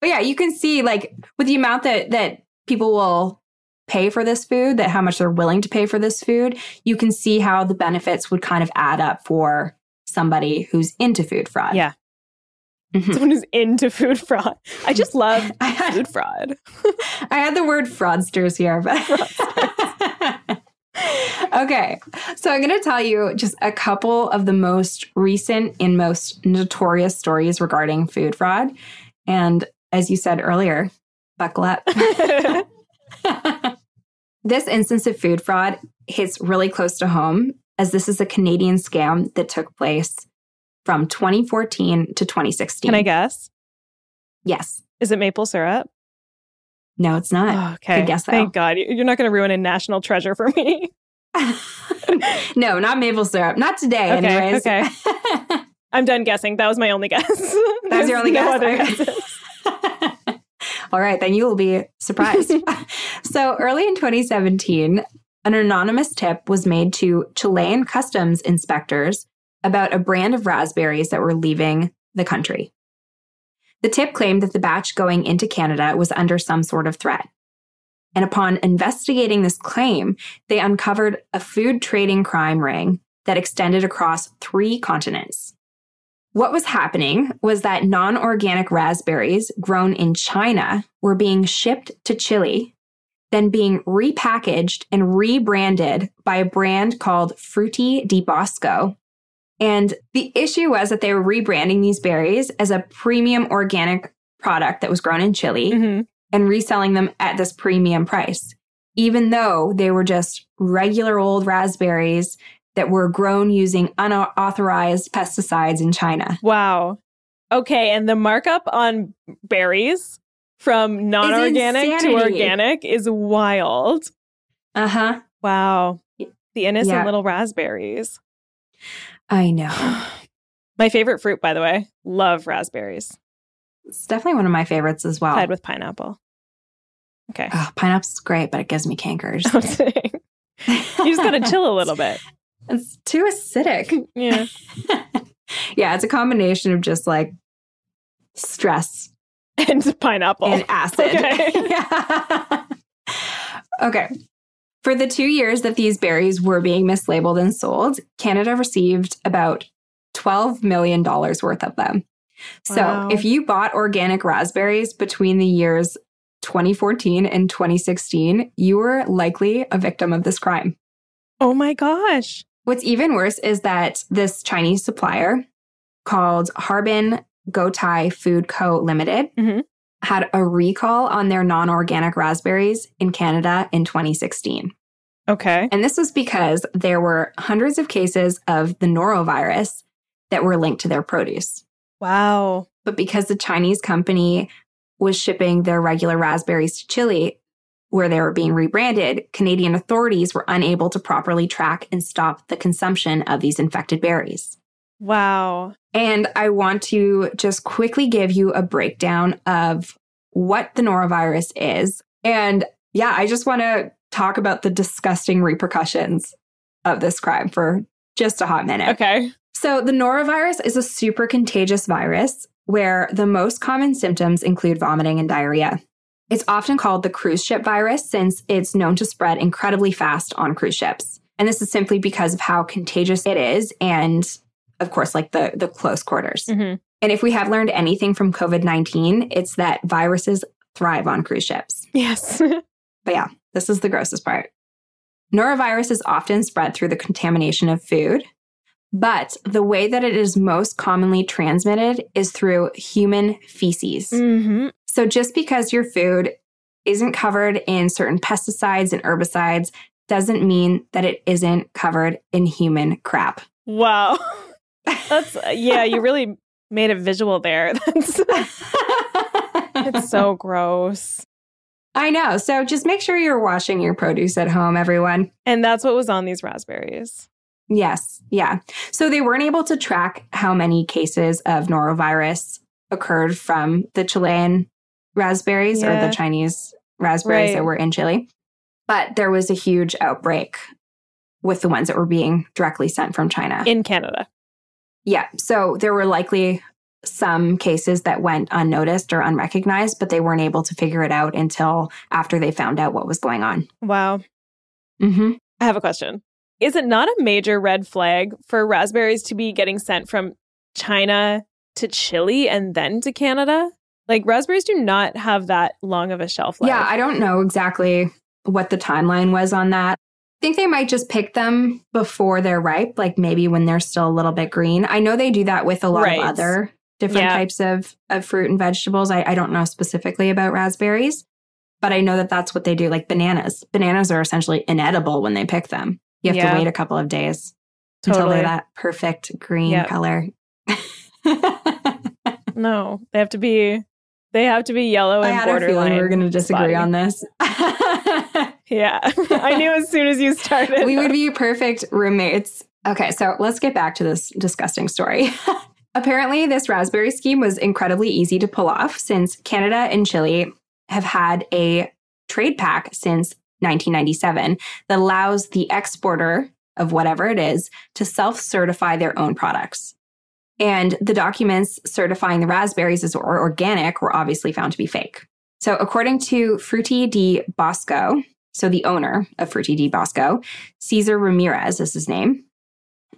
but yeah, you can see like with the amount that that people will pay for this food, that how much they're willing to pay for this food, you can see how the benefits would kind of add up for somebody who's into food fraud. Yeah. Mhm. Someone who's into food fraud. I just love <laughs> I had, food fraud. <laughs> I had the word fraudsters here, but okay. So I'm going to tell you just a couple of the most recent and most notorious stories regarding food fraud. And as you said earlier, buckle up. <laughs> <laughs> this instance of food fraud hits really close to home, as this is a Canadian scam that took place from 2014 to 2016. Can I guess? Yes. Is it maple syrup? No, it's not. Oh, okay. Good guess, though. Thank God. You- You're not going to ruin a national treasure for me. <laughs> <laughs> no, not maple syrup. Not today, Okay, anyways. okay. <laughs> I'm done guessing. That was my only guess. That was your only There's guess? other All right, then you will be surprised. so, early in 2017, an anonymous tip was made to Chilean customs inspectors about a brand of raspberries that were leaving the country. The tip claimed that the batch going into Canada was under some sort of threat. And upon investigating this claim, they uncovered a food trading crime ring that extended across three continents. What was happening was that non organic raspberries grown in China were being shipped to Chile, then being repackaged and rebranded by a brand called Frutti di Bosco. And the issue was that they were rebranding these berries as a premium organic product that was grown in Chile Mhm. and reselling them at this premium price, even though they were just regular old raspberries that were grown using unauthorized pesticides in China. Wow. Okay. And the markup on berries from non organic to organic is wild. Uh huh. Wow. The innocent Yeah. little raspberries. I know. <sighs> My favorite fruit, by the way. Love raspberries. It's definitely one of my favorites as well. Tied with pineapple. Okay. Oh, pineapple's great, but it gives me cankers. <laughs> I'm saying. You just got to chill a little bit. <laughs> It's too acidic. <laughs> Yeah. yeah, it's a combination of just like stress And pineapple. and acid. Okay. Yeah. okay. For the two years that these berries were being mislabeled and sold, Canada received about $12 million worth of them. So Wow. if you bought organic raspberries between the years 2014 and 2016, you were likely a victim of this crime. Oh my gosh. What's even worse is that this Chinese supplier called Harbin Gotai Food Co. Limited Mhm. Had a recall on their non organic raspberries in Canada in 2016. Okay. And this was because there were hundreds of cases of the norovirus that were linked to their produce. Wow. But because the Chinese company was shipping their regular raspberries to Chile, where they were being rebranded, Canadian authorities were unable to properly track and stop the consumption of these infected berries. Wow. And I want to just quickly give you a breakdown of what the norovirus is. And yeah, I just want to talk about the disgusting repercussions of this crime for just a hot minute. Okay. So, the norovirus is a super contagious virus where the most common symptoms include vomiting and diarrhea. It's often called the cruise ship virus since it's known to spread incredibly fast on cruise ships. And this is simply because of how contagious it is and, of course, like the, the close quarters. Mhm. And if we have learned anything from COVID 19, it's that viruses thrive on cruise ships. Yes. <laughs> But yeah, this is the grossest part. Norovirus is often spread through the contamination of food, but the way that it is most commonly transmitted is through human feces. hmm So just because your food isn't covered in certain pesticides and herbicides doesn't mean that it isn't covered in human crap. Wow. <laughs> That's, uh, yeah, you really made it visual there. <laughs> That's it's so <laughs> gross. I know. So just make sure you're washing your produce at home, everyone. And that's what was on these raspberries. Yes. Yeah. So they weren't able to track how many cases of norovirus occurred from the Chilean raspberries or the Chinese raspberries Right. that were in Chile. But there was a huge outbreak with the ones that were being directly sent from China. In Canada. Yeah. So there were likely some cases that went unnoticed or unrecognized, but they weren't able to figure it out until after they found out what was going on. Wow. Mm-hmm. I have a question. Is it not a major red flag for raspberries to be getting sent from China to Chile and then to Canada? Like raspberries do not have that long of a shelf life. Yeah, I don't know exactly what the timeline was on that. I think they might just pick them before they're ripe, like maybe when they're still a little bit green. I know they do that with a lot Right. of other different Yeah. types of, of fruit and vegetables. I, I don't know specifically about raspberries, but I know that that's what they do. Like bananas. Bananas are essentially inedible when they pick them. You have Yeah. to wait a couple of days until they're that perfect green Yeah. color. <laughs> No, they have to be they have to be yellow I and had a borderline. feeling we were going to disagree on this. <laughs> Yeah. <laughs> I knew as soon as you started. we would be perfect roommates. Okay, so let's get back to this disgusting story. <laughs> Apparently, this raspberry scheme was incredibly easy to pull off since Canada and Chile have had a trade pact since 1997 that allows the exporter of whatever it is to self certify their own products. And the documents certifying the raspberries as organic were obviously found to be fake. So, according to Frutti di Bosco, so the owner of Frutti di Bosco, Cesar Ramirez is his name.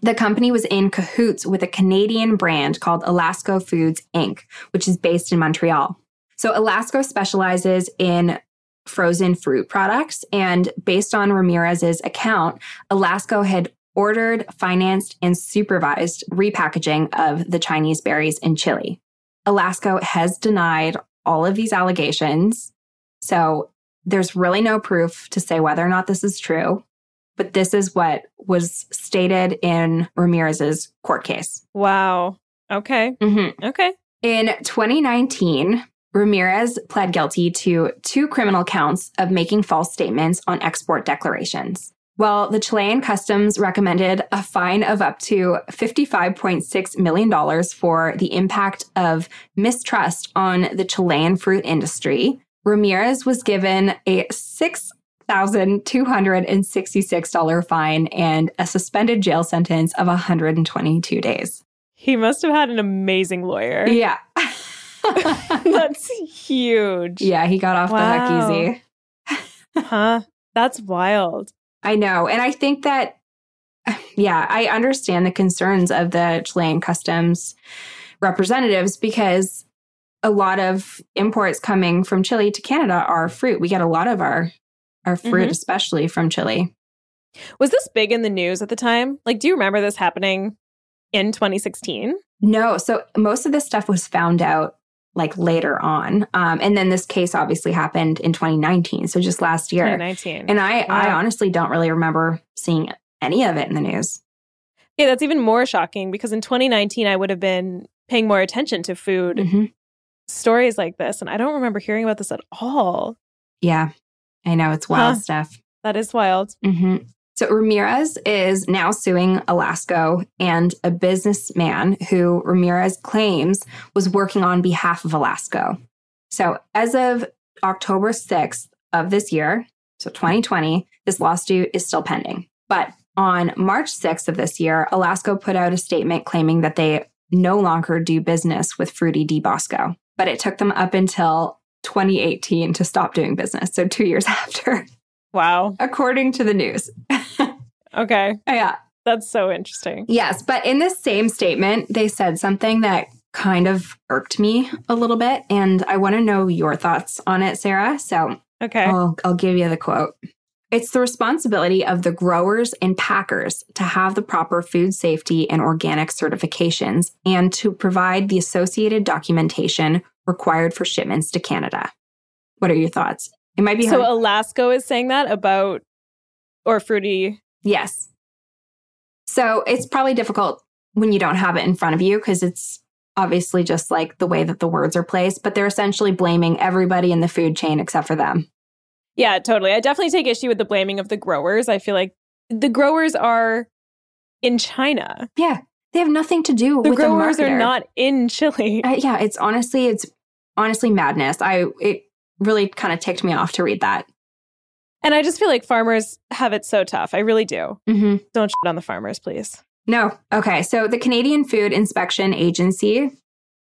The company was in cahoots with a Canadian brand called Alasko Foods Inc., which is based in Montreal. So Alasko specializes in frozen fruit products. And based on Ramirez's account, Alasko had ordered, financed, and supervised repackaging of the Chinese berries in Chile. Alasko has denied all of these allegations. So there's really no proof to say whether or not this is true, but this is what was stated in Ramirez's court case. Wow. Okay. Mm-hmm. Okay. In 2019, Ramirez pled guilty to two criminal counts of making false statements on export declarations. Well, the Chilean customs recommended a fine of up to $55.6 million for the impact of mistrust on the Chilean fruit industry. Ramirez was given a $6,266 fine and a suspended jail sentence of 122 days. He must have had an amazing lawyer. <laughs> Yeah. <laughs> That's huge. yeah, he got off the hook easy. <laughs> Huh? That's wild. I know. And I think that, yeah, I understand the concerns of the Chilean customs representatives because a lot of imports coming from Chile to Canada are fruit. We get a lot of our our fruit, Mhm. especially from Chile. Was this big in the news at the time? Like, do you remember this happening in 2016? No, so most of this stuff was found out like later on, um, and then this case obviously happened in 2019, so just last year. 2019. And I, I honestly don't really remember seeing any of it in the news. yeah, that's even more shocking because in 2019, I would have been paying more attention to food Mhm. Stories like this. And I don't remember hearing about this at all. Yeah, I know it's wild Huh. stuff. That is wild. hmm So Ramirez is now suing Alasko and a businessman who Ramirez claims was working on behalf of Alasko. So as of October 6th of this year, so 2020, this lawsuit is still pending. But on March 6th of this year, Alasko put out a statement claiming that they no longer do business with Frutti di Bosco. But it took them up until 2018 to stop doing business. So two years <laughs> after Wow. according to the news. <laughs> Okay. yeah. That's so interesting. Yes. But in this same statement, they said something that kind of irked me a little bit. And I want to know your thoughts on it, Sarah. So Okay. I'll, I'll give you the quote. It's the responsibility of the growers and packers to have the proper food safety and organic certifications and to provide the associated documentation required for shipments to Canada. What are your thoughts? It might be So hard. Alasko is saying that about or fruity. Yes. So it's probably difficult when you don't have it in front of you because it's obviously just like the way that the words are placed, but they're essentially blaming everybody in the food chain except for them. Yeah, totally. I definitely take issue with the blaming of the growers. I feel like the growers are in China. Yeah. They have nothing to do The with growers the growers are not in Chile. Uh, yeah, it's honestly it's honestly madness. I it really kind of ticked me off to read that. And I just feel like farmers have it so tough. I really do. Mm-hmm. Don't shit on the farmers, please. No. Okay. So the Canadian Food Inspection Agency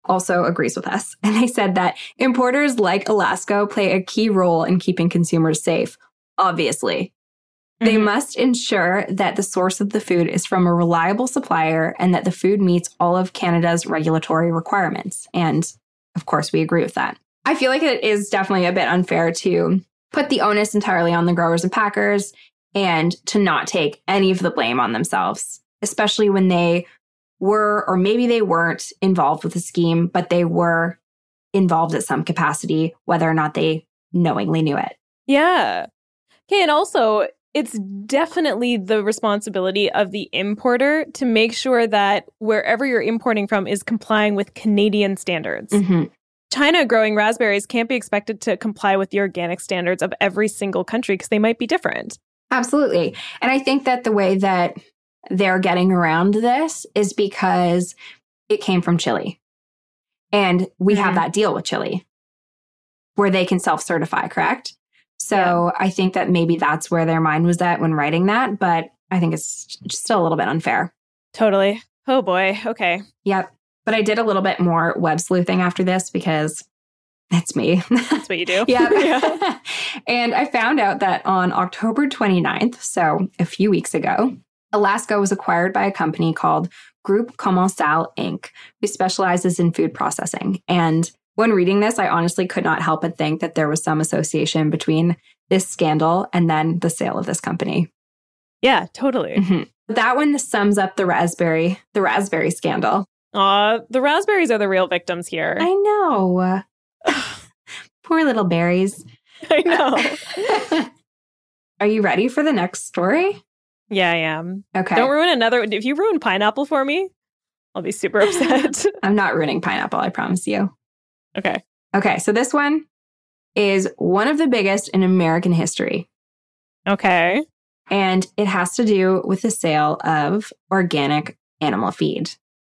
also agrees with us. And they said that importers like Alasko play a key role in keeping consumers safe. Obviously, they Mhm. must ensure that the source of the food is from a reliable supplier and that the food meets all of Canada's regulatory requirements. And of course, we agree with that. I feel like it is definitely a bit unfair to put the onus entirely on the growers and packers and to not take any of the blame on themselves, especially when they were, or maybe they weren't involved with the scheme, but they were involved at some capacity, whether or not they knowingly knew it. Yeah. Okay. And also, it's definitely the responsibility of the importer to make sure that wherever you're importing from is complying with Canadian standards. Mm-hmm. China growing raspberries can't be expected to comply with the organic standards of every single country because they might be different. Absolutely. And I think that the way that they're getting around this is because it came from Chile. And we have Mhm. that deal with Chile where they can self certify, correct? So I think that maybe that's where their mind was at when writing that. But I think it's just still a little bit unfair. Totally. Oh boy. Okay. Yep. But I did a little bit more web sleuthing after this because that's me. That's what you do. <laughs> <laughs> Yeah. and I found out that on October 29th, so a few weeks ago, Alasko was acquired by a company called Groupe Commensal Inc., who specializes in food processing. And when reading this, I honestly could not help but think that there was some association between this scandal and then the sale of this company. Yeah, totally. Mhm. That one sums up the raspberry, the raspberry scandal. Aw, the raspberries are the real victims here. I know. <sighs> Poor little berries. I know. <laughs> Are you ready for the next story? Yeah, I am. Okay. Don't ruin another. If you ruin pineapple for me, I'll be super <laughs> upset. <laughs> I'm not ruining pineapple, I promise you. okay. Okay, so this one is one of the biggest in American history, Okay. and it has to do with the sale of organic animal feed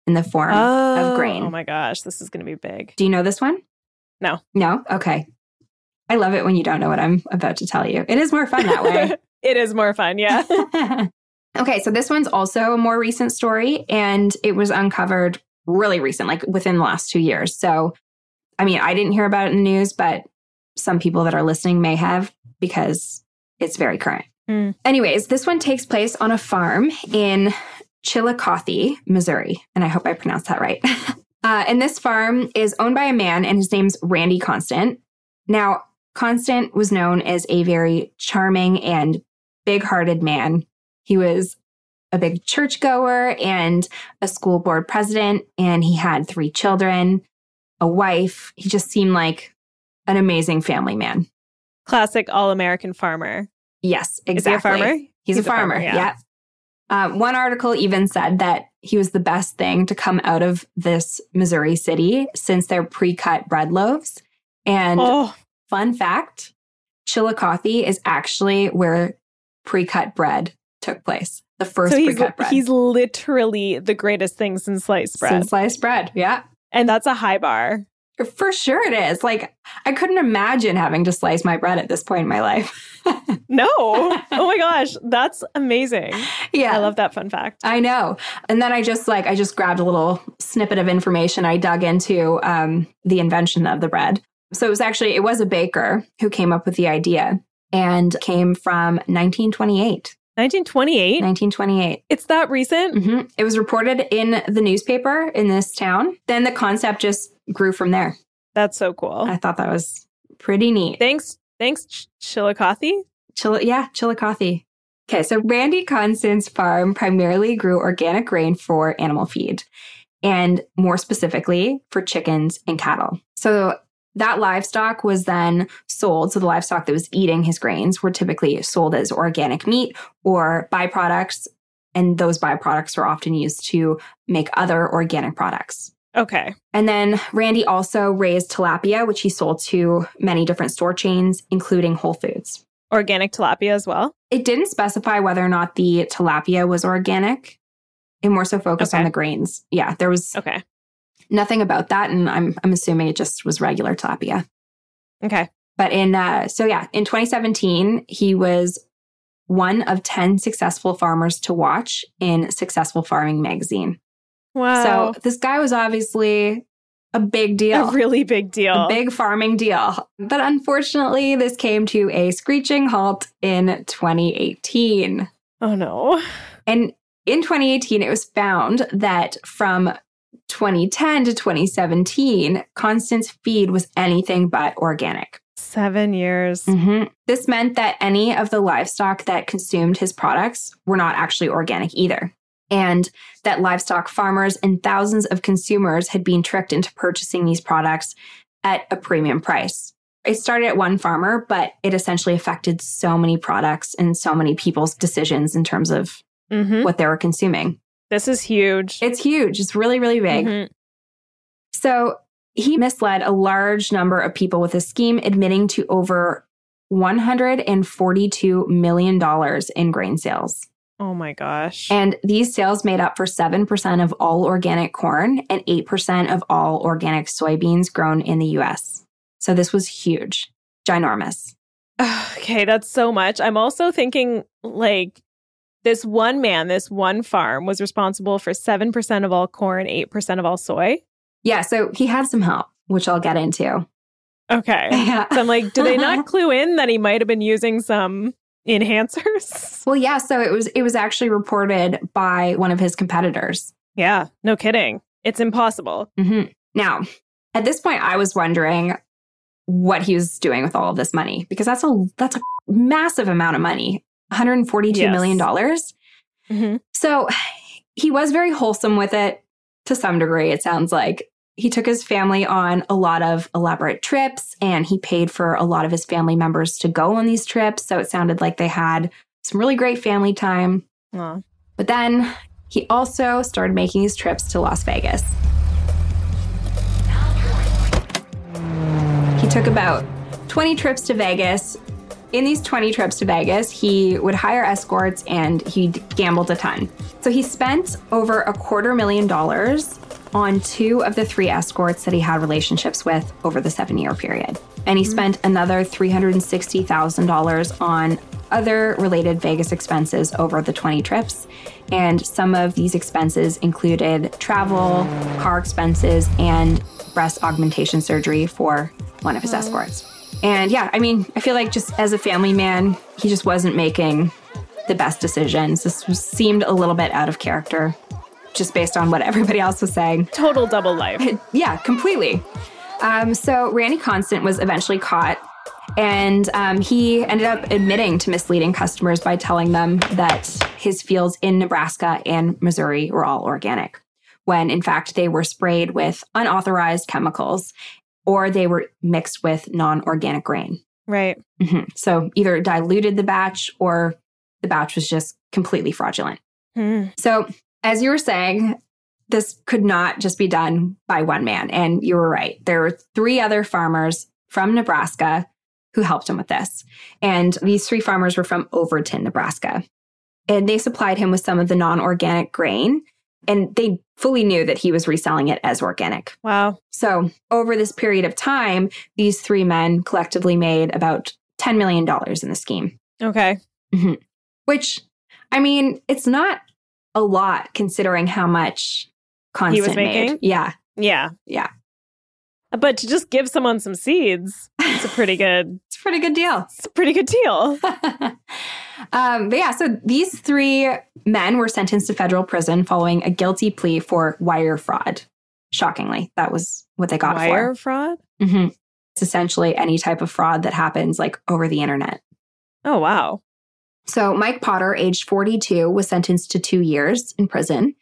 in the form of oh, grain. Oh my gosh, this is going to be big. Do you know this one? No. No? Okay. I love it when you don't know what I'm about to tell you. It is more fun that way. <laughs> it is more fun. Yeah. <laughs> <laughs> okay, so this one's also a more recent story, and it was uncovered really recent, like within the last two years. So, I mean, I didn't hear about it in the news, but some people that are listening may have because it's very current. Hmm. Anyways, this one takes place on a farm in Chillicothe, Missouri. And I hope I pronounced that right. <laughs> uh, and this farm is owned by a man, and his name's Randy Constant. Now, Constant was known as a very charming and big hearted man. He was a big churchgoer and a school board president, and he had three children, a wife. He just seemed like an amazing family man. Classic all American farmer. Yes, exactly. Is he a farmer? He's, a farmer. yeah. Um, one article even said that he was the best thing to come out of this Missouri city since their pre-cut bread loaves. And Oh, fun fact, Chillicothe is actually where pre-cut bread took place. The first so he's pre-cut bread. he's literally the greatest thing since sliced bread, Since sliced bread. Yeah. and that's a high bar. For sure it is. Like I couldn't imagine having to slice my bread at this point in my life. <laughs> No, oh my gosh, that's amazing. yeah. I love that fun fact. I know. And then I just like, I just grabbed a little snippet of information. I dug into um, the invention of the bread. So it was actually, it was a baker who came up with the idea and came from 1928. 1928. 1928. It's that recent. hmm It was reported in the newspaper in this town. Then the concept just grew from there. That's so cool. I thought that was pretty neat. Thanks, thanks, Ch- Chillicothe. Chill, yeah, Chillicothe. Okay, so Randy Constant's farm primarily grew organic grain for animal feed, and more specifically for chickens and cattle. So that livestock was then sold. So the livestock that was eating his grains were typically sold as organic meat or byproducts, and those byproducts were often used to make other organic products. Okay. And then Randy also raised tilapia, which he sold to many different store chains, including Whole Foods. Organic tilapia as well. It didn't specify whether or not the tilapia was organic. It more so focused on the grains. Yeah, there was Okay. Nothing about that, and I'm I'm assuming it just was regular tilapia. Okay. But in, uh, so yeah, in 2017, he was one of 10 successful farmers to watch in Successful Farming magazine. Wow. So this guy was obviously a big deal. a really big deal. A big farming deal. But unfortunately, this came to a screeching halt in 2018. oh no. And in 2018, it was found that from 2010 to 2017, Constant's feed was anything but organic. Seven years. Mhm. This meant that any of the livestock that consumed his products were not actually organic either. And that livestock farmers and thousands of consumers had been tricked into purchasing these products at a premium price. It started at one farmer, but it essentially affected so many products and so many people's decisions in terms of hmm what they were consuming. This is huge. It's huge. It's really, really big. Mhm. So he misled a large number of people with his scheme, admitting to over $142 million in grain sales. Oh my gosh. And these sales made up for 7% of all organic corn and 8% of all organic soybeans grown in the US. So this was huge, ginormous. <sighs> okay, that's so much. I'm also thinking like this one man, this one farm was responsible for 7% of all corn, 8% of all soy. Yeah, so he had some help, which I'll get into. Okay. Yeah. <laughs> So I'm like, do they not <laughs> clue in that he might have been using some enhancers? <laughs> Well, yeah, so it was it was actually reported by one of his competitors. Yeah, no kidding. It's impossible. hmm Now, at this point, I was wondering what he was doing with all of this money because that's a that's a massive amount of money, one hundred forty-two Yes. million dollars. Mhm. So he was very wholesome with it to some degree. It sounds like he took his family on a lot of elaborate trips, and he paid for a lot of his family members to go on these trips. So it sounded like they had some really great family time. Aw. But then he also started making his trips to Las Vegas. He took about 20 trips to Vegas. In these 20 trips to Vegas, he would hire escorts and he gambled a ton. So he spent over a quarter million dollars on two of the three escorts that he had relationships with over the seven year period. And he mm-hmm. spent another $360,000 on other related Vegas expenses over the 20 trips. And some of these expenses included travel, car expenses, and breast augmentation surgery for one of his mm-hmm. escorts. And yeah, I mean, I feel like just as a family man, he just wasn't making the best decisions. This was, seemed a little bit out of character, just based on what <laughs> everybody else was saying. Total double life. <laughs> Yeah, completely. Um, so Randy Constant was eventually caught, and um, he ended up admitting to misleading customers by telling them that his fields in Nebraska and Missouri were all organic, when in fact they were sprayed with unauthorized chemicals or they were mixed with non organic grain. Right. Mhm. So either diluted the batch or the batch was just completely fraudulent. Hmm. So, as you were saying, this could not just be done by one man. And you were right. There were three other farmers from Nebraska who helped him with this. And these three farmers were from Overton, Nebraska. And they supplied him with some of the non organic grain. And they fully knew that he was reselling it as organic. Wow. So, over this period of time, these three men collectively made about $10 million in the scheme, Okay. Mm-hmm. which, I mean, it's not a lot considering how much Constant he was making? made. Yeah. Yeah. Yeah. But to just give someone some seeds, it's a pretty good, <laughs> It's a pretty good deal. it's a pretty good deal. <laughs> um, but yeah, so these three men were sentenced to federal prison following a guilty plea for wire fraud. Shockingly, that was what they got Wire for. fraud? Mhm. It's essentially any type of fraud that happens like over the internet. Oh, wow. So Mike Potter, aged 42, was sentenced to two years in prison.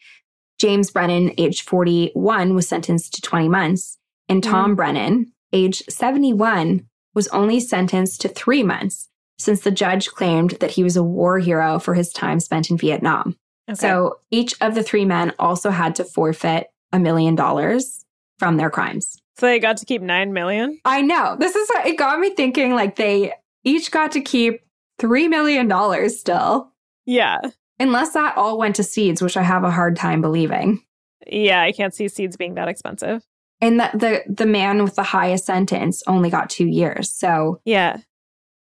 James Brennan, aged 41, was sentenced to 20 months. And mm-hmm. Tom Brennan, age 71, was only sentenced to three months since the judge claimed that he was a war hero for his time spent in Vietnam. Okay. So each of the three men also had to forfeit a million dollars from their crimes. So they got to keep 9 million? I know. This is what it got me thinking like they each got to keep $3 million still. Yeah. Unless that all went to seeds, which I have a hard time believing. Yeah. I can't see seeds being that expensive. And the, the the man with the highest sentence only got two years. So Yeah.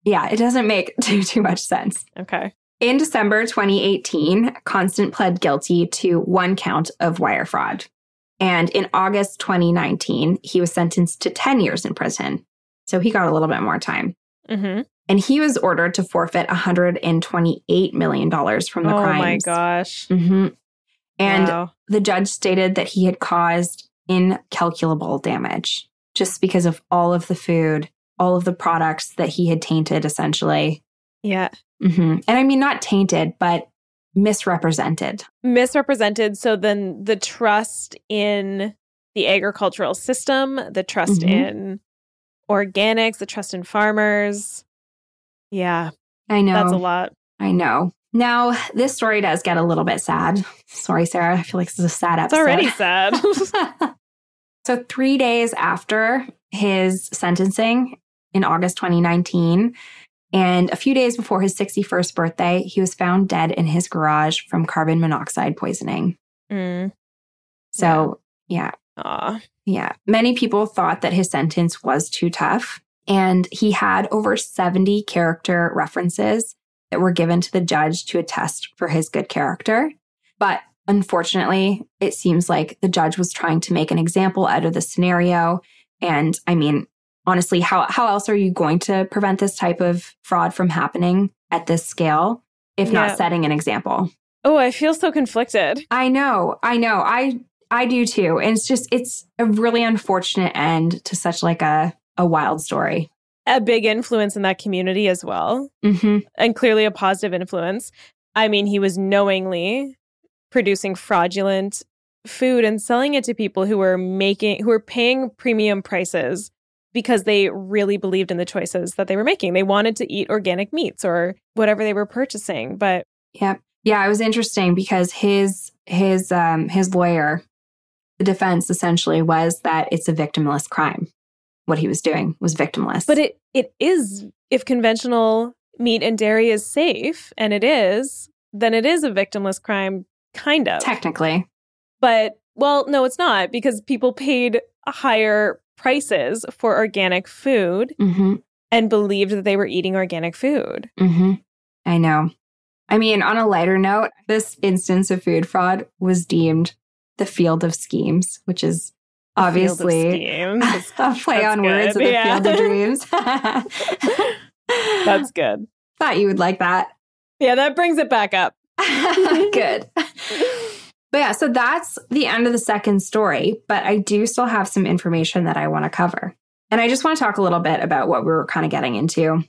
yeah, it doesn't make <laughs> too too much sense. Okay. In December 2018, Constant pled guilty to one count of wire fraud. And in August 2019, he was sentenced to 10 years in prison. So he got a little bit more time. Mm-hmm. And he was ordered to forfeit $128 million from the crimes. oh crimes. my gosh. hmm And Wow. the judge stated that he had caused incalculable damage just because of all of the food, all of the products that he had tainted, essentially. Yeah. hmm And I mean, not tainted, but misrepresented. Misrepresented. So then the trust in the agricultural system, the trust Mhm. in organics, the trust in farmers. Yeah. I know. That's a lot. I know. Now, this story does get a little bit sad. Sorry, Sarah. I feel like this is a sad episode. It's already sad. <laughs> <laughs> so, three days after his sentencing in August 2019, and a few days before his 61st birthday, he was found dead in his garage from carbon monoxide poisoning. mm. So, yeah, Aw. yeah. Many people thought that his sentence was too tough. And he had over 70 character references that were given to the judge to attest for his good character. But unfortunately, it seems like the judge was trying to make an example out of the scenario. And I mean, honestly, how, how else are you going to prevent this type of fraud from happening at this scale if Yeah. not setting an example? Oh, I feel so conflicted. I know, I know. I I do too. And it's just it's a really unfortunate end to such like a a wild story. A big influence in that community as well. hmm and clearly a positive influence. I mean, he was knowingly producing fraudulent food and selling it to people who were making who were paying premium prices because they really believed in the choices that they were making. They wanted to eat organic meats or whatever they were purchasing, but Yep. Yeah, it was interesting because his his um his lawyer, the defense essentially was that it's a victimless crime. What he was doing was victimless. but it it is if conventional meat and dairy is safe and it is, then it is a victimless crime kind of. technically. But well, no, it's not because people paid higher prices for organic food hmm and believed that they were eating organic food. hmm I know. I mean, on a lighter note, this instance of food fraud was deemed the field of schemes, which is obviously of a <laughs> play That's on words good. of the Yeah. field of <laughs> dreams. <laughs> That's good. Thought you would like that. Yeah, that brings it back up. good. But yeah, so that's the end of the second story, but I do still have some information that I want to cover. And I just want to talk a little bit about what we were kind of getting into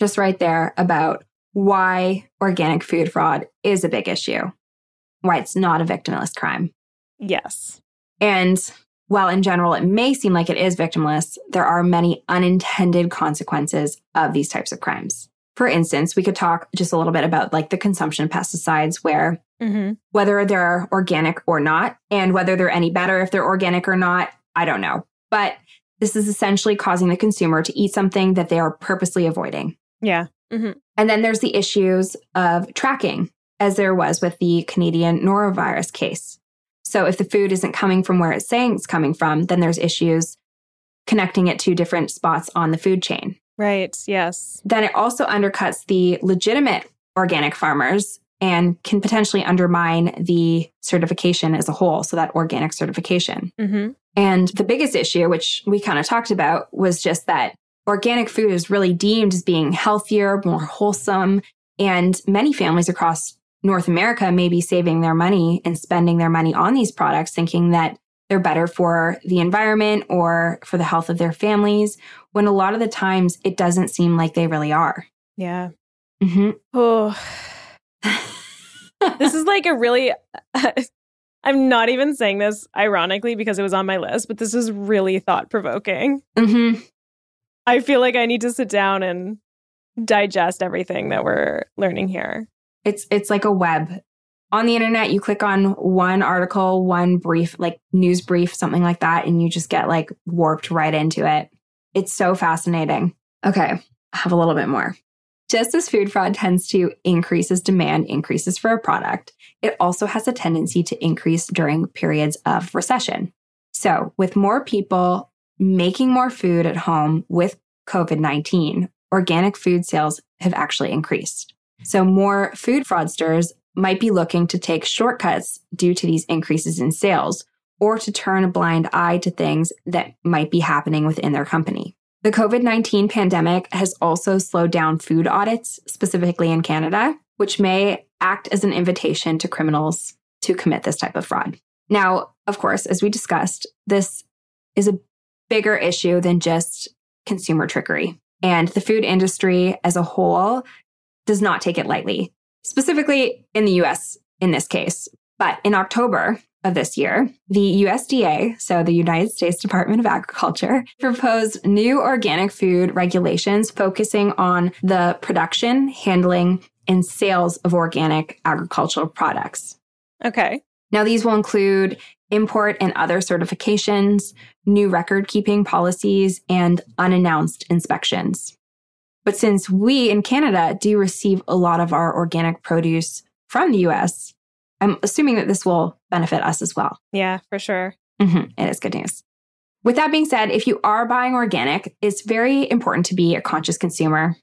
just right there about why organic food fraud is a big issue, why it's not a victimless crime. Yes. And while in general it may seem like it is victimless, there are many unintended consequences of these types of crimes. For instance, we could talk just a little bit about like the consumption of pesticides where hmm whether they're organic or not, and whether they're any better if they're organic or not, I don't know. But this is essentially causing the consumer to eat something that they are purposely avoiding. Yeah. hmm And then there's the issues of tracking, as there was with the Canadian norovirus case. So if the food isn't coming from where it's saying it's coming from, then there's issues connecting it to different spots on the food chain. Right. Yes. Then it also undercuts the legitimate organic farmers and can potentially undermine the certification as a whole. So that organic certification. hmm And the biggest issue, which we kind of talked about, was just that organic food is really deemed as being healthier, more wholesome. And many families across North America may be saving their money and spending their money on these products, thinking that they're better for the environment or for the health of their families, when a lot of the times it doesn't seem like they really are. Yeah. hmm Oh, this is like a really. <laughs> I'm not even saying this ironically because it was on my list, but this is really thought provoking. hmm I feel like I need to sit down and digest everything that we're learning here. It's it's like a web. On the internet, you click on one article, one brief, like news brief, something like that, and you just get like warped right into it. It's so fascinating. Okay, I have a little bit more. Just as food fraud tends to increase as demand increases for a product, it also has a tendency to increase during periods of recession. So, with more people making more food at home with COVID 19, organic food sales have actually increased. So, more food fraudsters might be looking to take shortcuts due to these increases in sales or to turn a blind eye to things that might be happening within their company. The COVID 19 pandemic has also slowed down food audits, specifically in Canada, which may act as an invitation to criminals to commit this type of fraud. Now, of course, as we discussed, this is a bigger issue than just consumer trickery. And the food industry as a whole does not take it lightly, specifically in the US in this case. But in October of this year, the USDA, so the United States Department of Agriculture, proposed new organic food regulations focusing on the production, handling, and sales of organic agricultural products. Okay. Now, these will include import and other certifications, new record keeping policies, and unannounced inspections. But since we in Canada do receive a lot of our organic produce from the US, I'm assuming that this will benefit us as well. Yeah, for sure. Mm-hmm. It is good news. With that being said, if you are buying organic, it's very important to be a conscious consumer.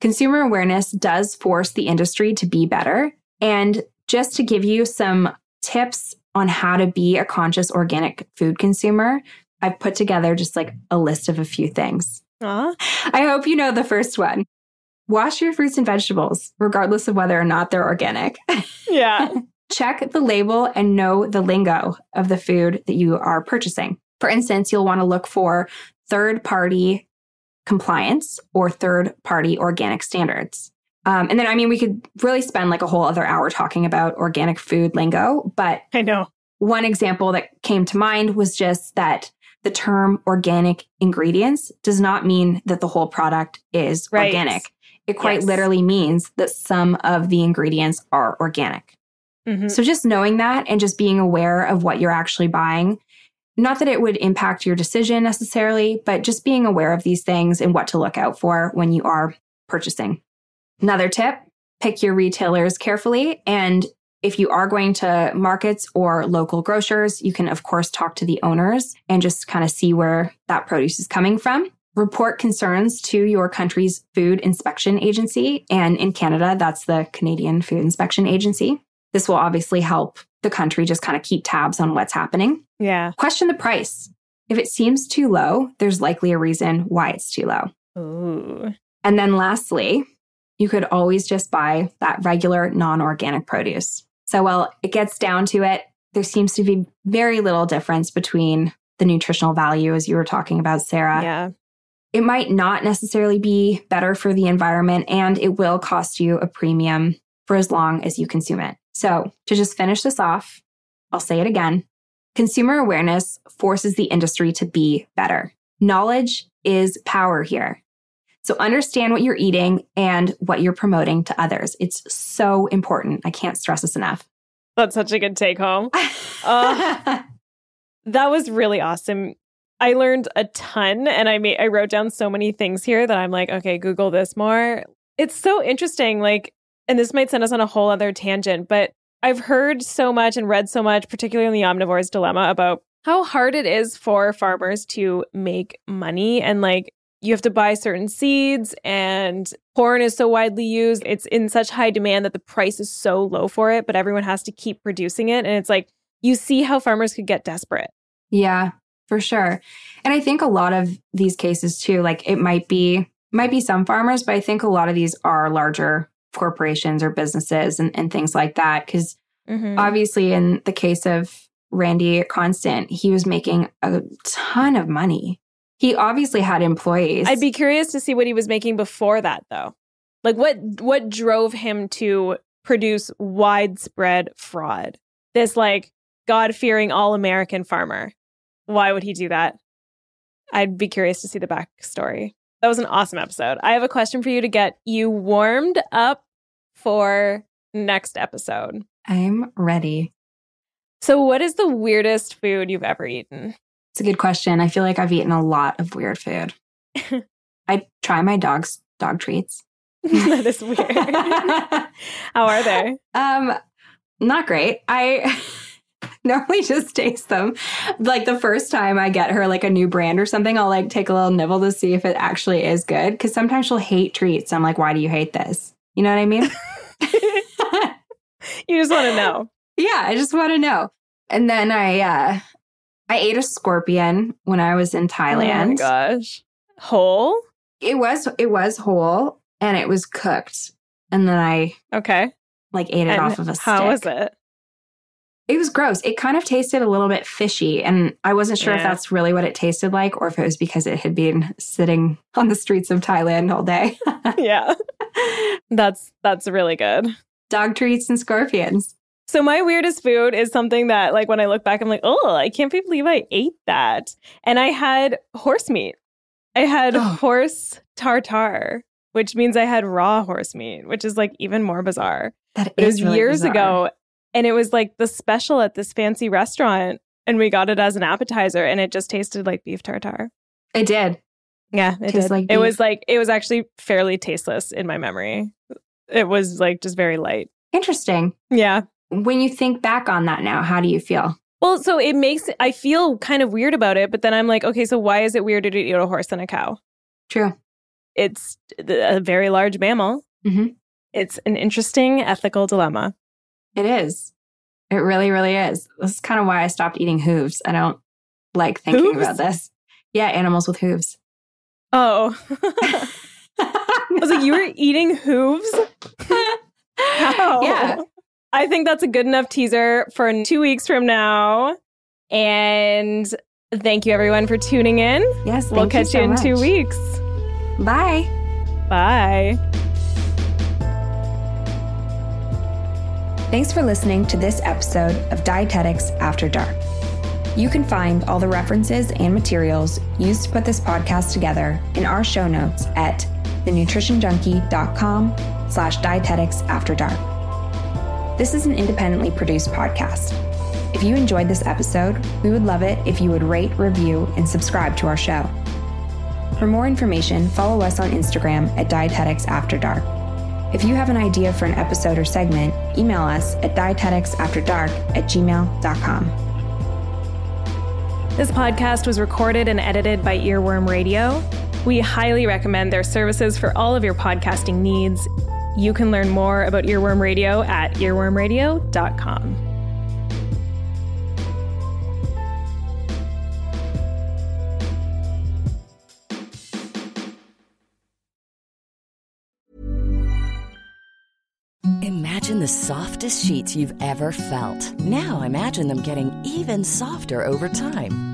Consumer awareness does force the industry to be better. And just to give you some tips on how to be a conscious organic food consumer, I've put together just like a list of a few things. Aww. I hope you know the first one. Wash your fruits and vegetables, regardless of whether or not they're organic. <laughs> Yeah. Check the label and know the lingo of the food that you are purchasing. For instance, you'll want to look for third party compliance or third party organic standards. Um, and then, I mean, we could really spend like a whole other hour talking about organic food lingo, but I know. one example that came to mind was just that the term organic ingredients does not mean that the whole product is Right. organic. It quite Yes. literally means that some of the ingredients are organic. Mhm. So just knowing that and just being aware of what you're actually buying, not that it would impact your decision necessarily, but just being aware of these things and what to look out for when you are purchasing. Another tip pick your retailers carefully. And if you are going to markets or local grocers, you can, of course, talk to the owners and just kind of see where that produce is coming from. Report concerns to your country's food inspection agency. And in Canada, that's the Canadian Food Inspection Agency. This will obviously help the country just kind of keep tabs on what's happening. Yeah. Question the price. If it seems too low, there's likely a reason why it's too low. Ooh. And then lastly, you could always just buy that regular non organic produce. So, while it gets down to it, there seems to be very little difference between the nutritional value, as you were talking about, Sarah. Yeah. It might not necessarily be better for the environment, and it will cost you a premium for as long as you consume it. So, to just finish this off, I'll say it again consumer awareness forces the industry to be better. Knowledge is power here. So, understand what you're eating and what you're promoting to others. It's so important. I can't stress this enough. That's such a good take home. Uh, <laughs> That was really awesome. I learned a ton and I made I wrote down so many things here that I'm like, okay, Google this more. It's so interesting. Like, and this might send us on a whole other tangent, but I've heard so much and read so much, particularly in the omnivore's dilemma, about how hard it is for farmers to make money and like you have to buy certain seeds and corn is so widely used. It's in such high demand that the price is so low for it, but everyone has to keep producing it. And it's like you see how farmers could get desperate. Yeah, for sure. And I think a lot of these cases too, like it might be might be some farmers, but I think a lot of these are larger corporations or businesses and, and things like that. Because Mm-hmm. obviously in the case of Randy Constant, he was making a ton of money. He obviously had employees. I'd be curious to see what he was making before that though. Like what what drove him to produce widespread fraud? This like God-fearing all-American farmer. Why would he do that? I'd be curious to see the backstory. That was an awesome episode. I have a question for you to get you warmed up for next episode. I'm ready. So, what is the weirdest food you've ever eaten? It's a good question. I feel like I've eaten a lot of weird food. <laughs> I try my dog's dog treats. <laughs> that is weird. <laughs> How are they? Um, not great. I normally just taste them. Like the first time I get her like a new brand or something, I'll like take a little nibble to see if it actually is good. Cause sometimes she'll hate treats. I'm like, why do you hate this? You know what I mean? you just want to know. Yeah, I just want to know. And then I uh I ate a scorpion when I was in Thailand. Oh my gosh. Whole? It was it was whole and it was cooked. And then I Okay. like ate it And off of a stick. How was it? It was gross. It kind of tasted a little bit fishy, and I wasn't sure if that's really what it tasted like or if it was because it had been sitting <laughs> on the streets of Thailand all day. <laughs> yeah. <laughs> That's that's really good. Dog treats and scorpions. So my weirdest food is something that like when I look back I'm like, "Oh, I can't believe I ate that." And I had horse meat. I had horse tartare, which means I had raw horse meat, which is like even more bizarre. That It is was really years bizarre. ago and it was like the special at this fancy restaurant and we got it as an appetizer and it just tasted like beef tartare. It did. Yeah, it Tastes did. like it was like it was actually fairly tasteless in my memory. It was like just very light. Interesting. Yeah. When you think back on that now, how do you feel? Well, so it makes I feel kind of weird about it, but then I'm like, okay, so why is it weirder to eat a horse than a cow? True. It's a very large mammal. Mhm. It's an interesting ethical dilemma. It is. It really, really is. This is kind of why I stopped eating hooves. I don't like thinking Hooves? about this. Yeah, animals with hooves. Oh, <laughs> <laughs> I was like, you were eating hooves? <laughs> How? Yeah. I think that's a good enough teaser for two weeks from now. And thank you everyone for tuning in. Yes. we'll thank you catch so you in two weeks. Bye. Bye. Thanks for listening to this episode of Dietetics After Dark. You can find all the references and materials used to put this podcast together in our show notes at thenutritionjunkie.com slash dietetics after dark. This is an independently produced podcast. If you enjoyed this episode, we would love it if you would rate, review, and subscribe to our show. For more information, follow us on Instagram at Dietetics After Dark. If you have an idea for an episode or segment, email us at dieteticsafterdark at gmail.com. This podcast was recorded and edited by Earworm Radio. We highly recommend their services for all of your podcasting needs. You can learn more about Earworm Radio at earwormradio.com. Imagine the softest sheets you've ever felt. Now imagine them getting even softer over time.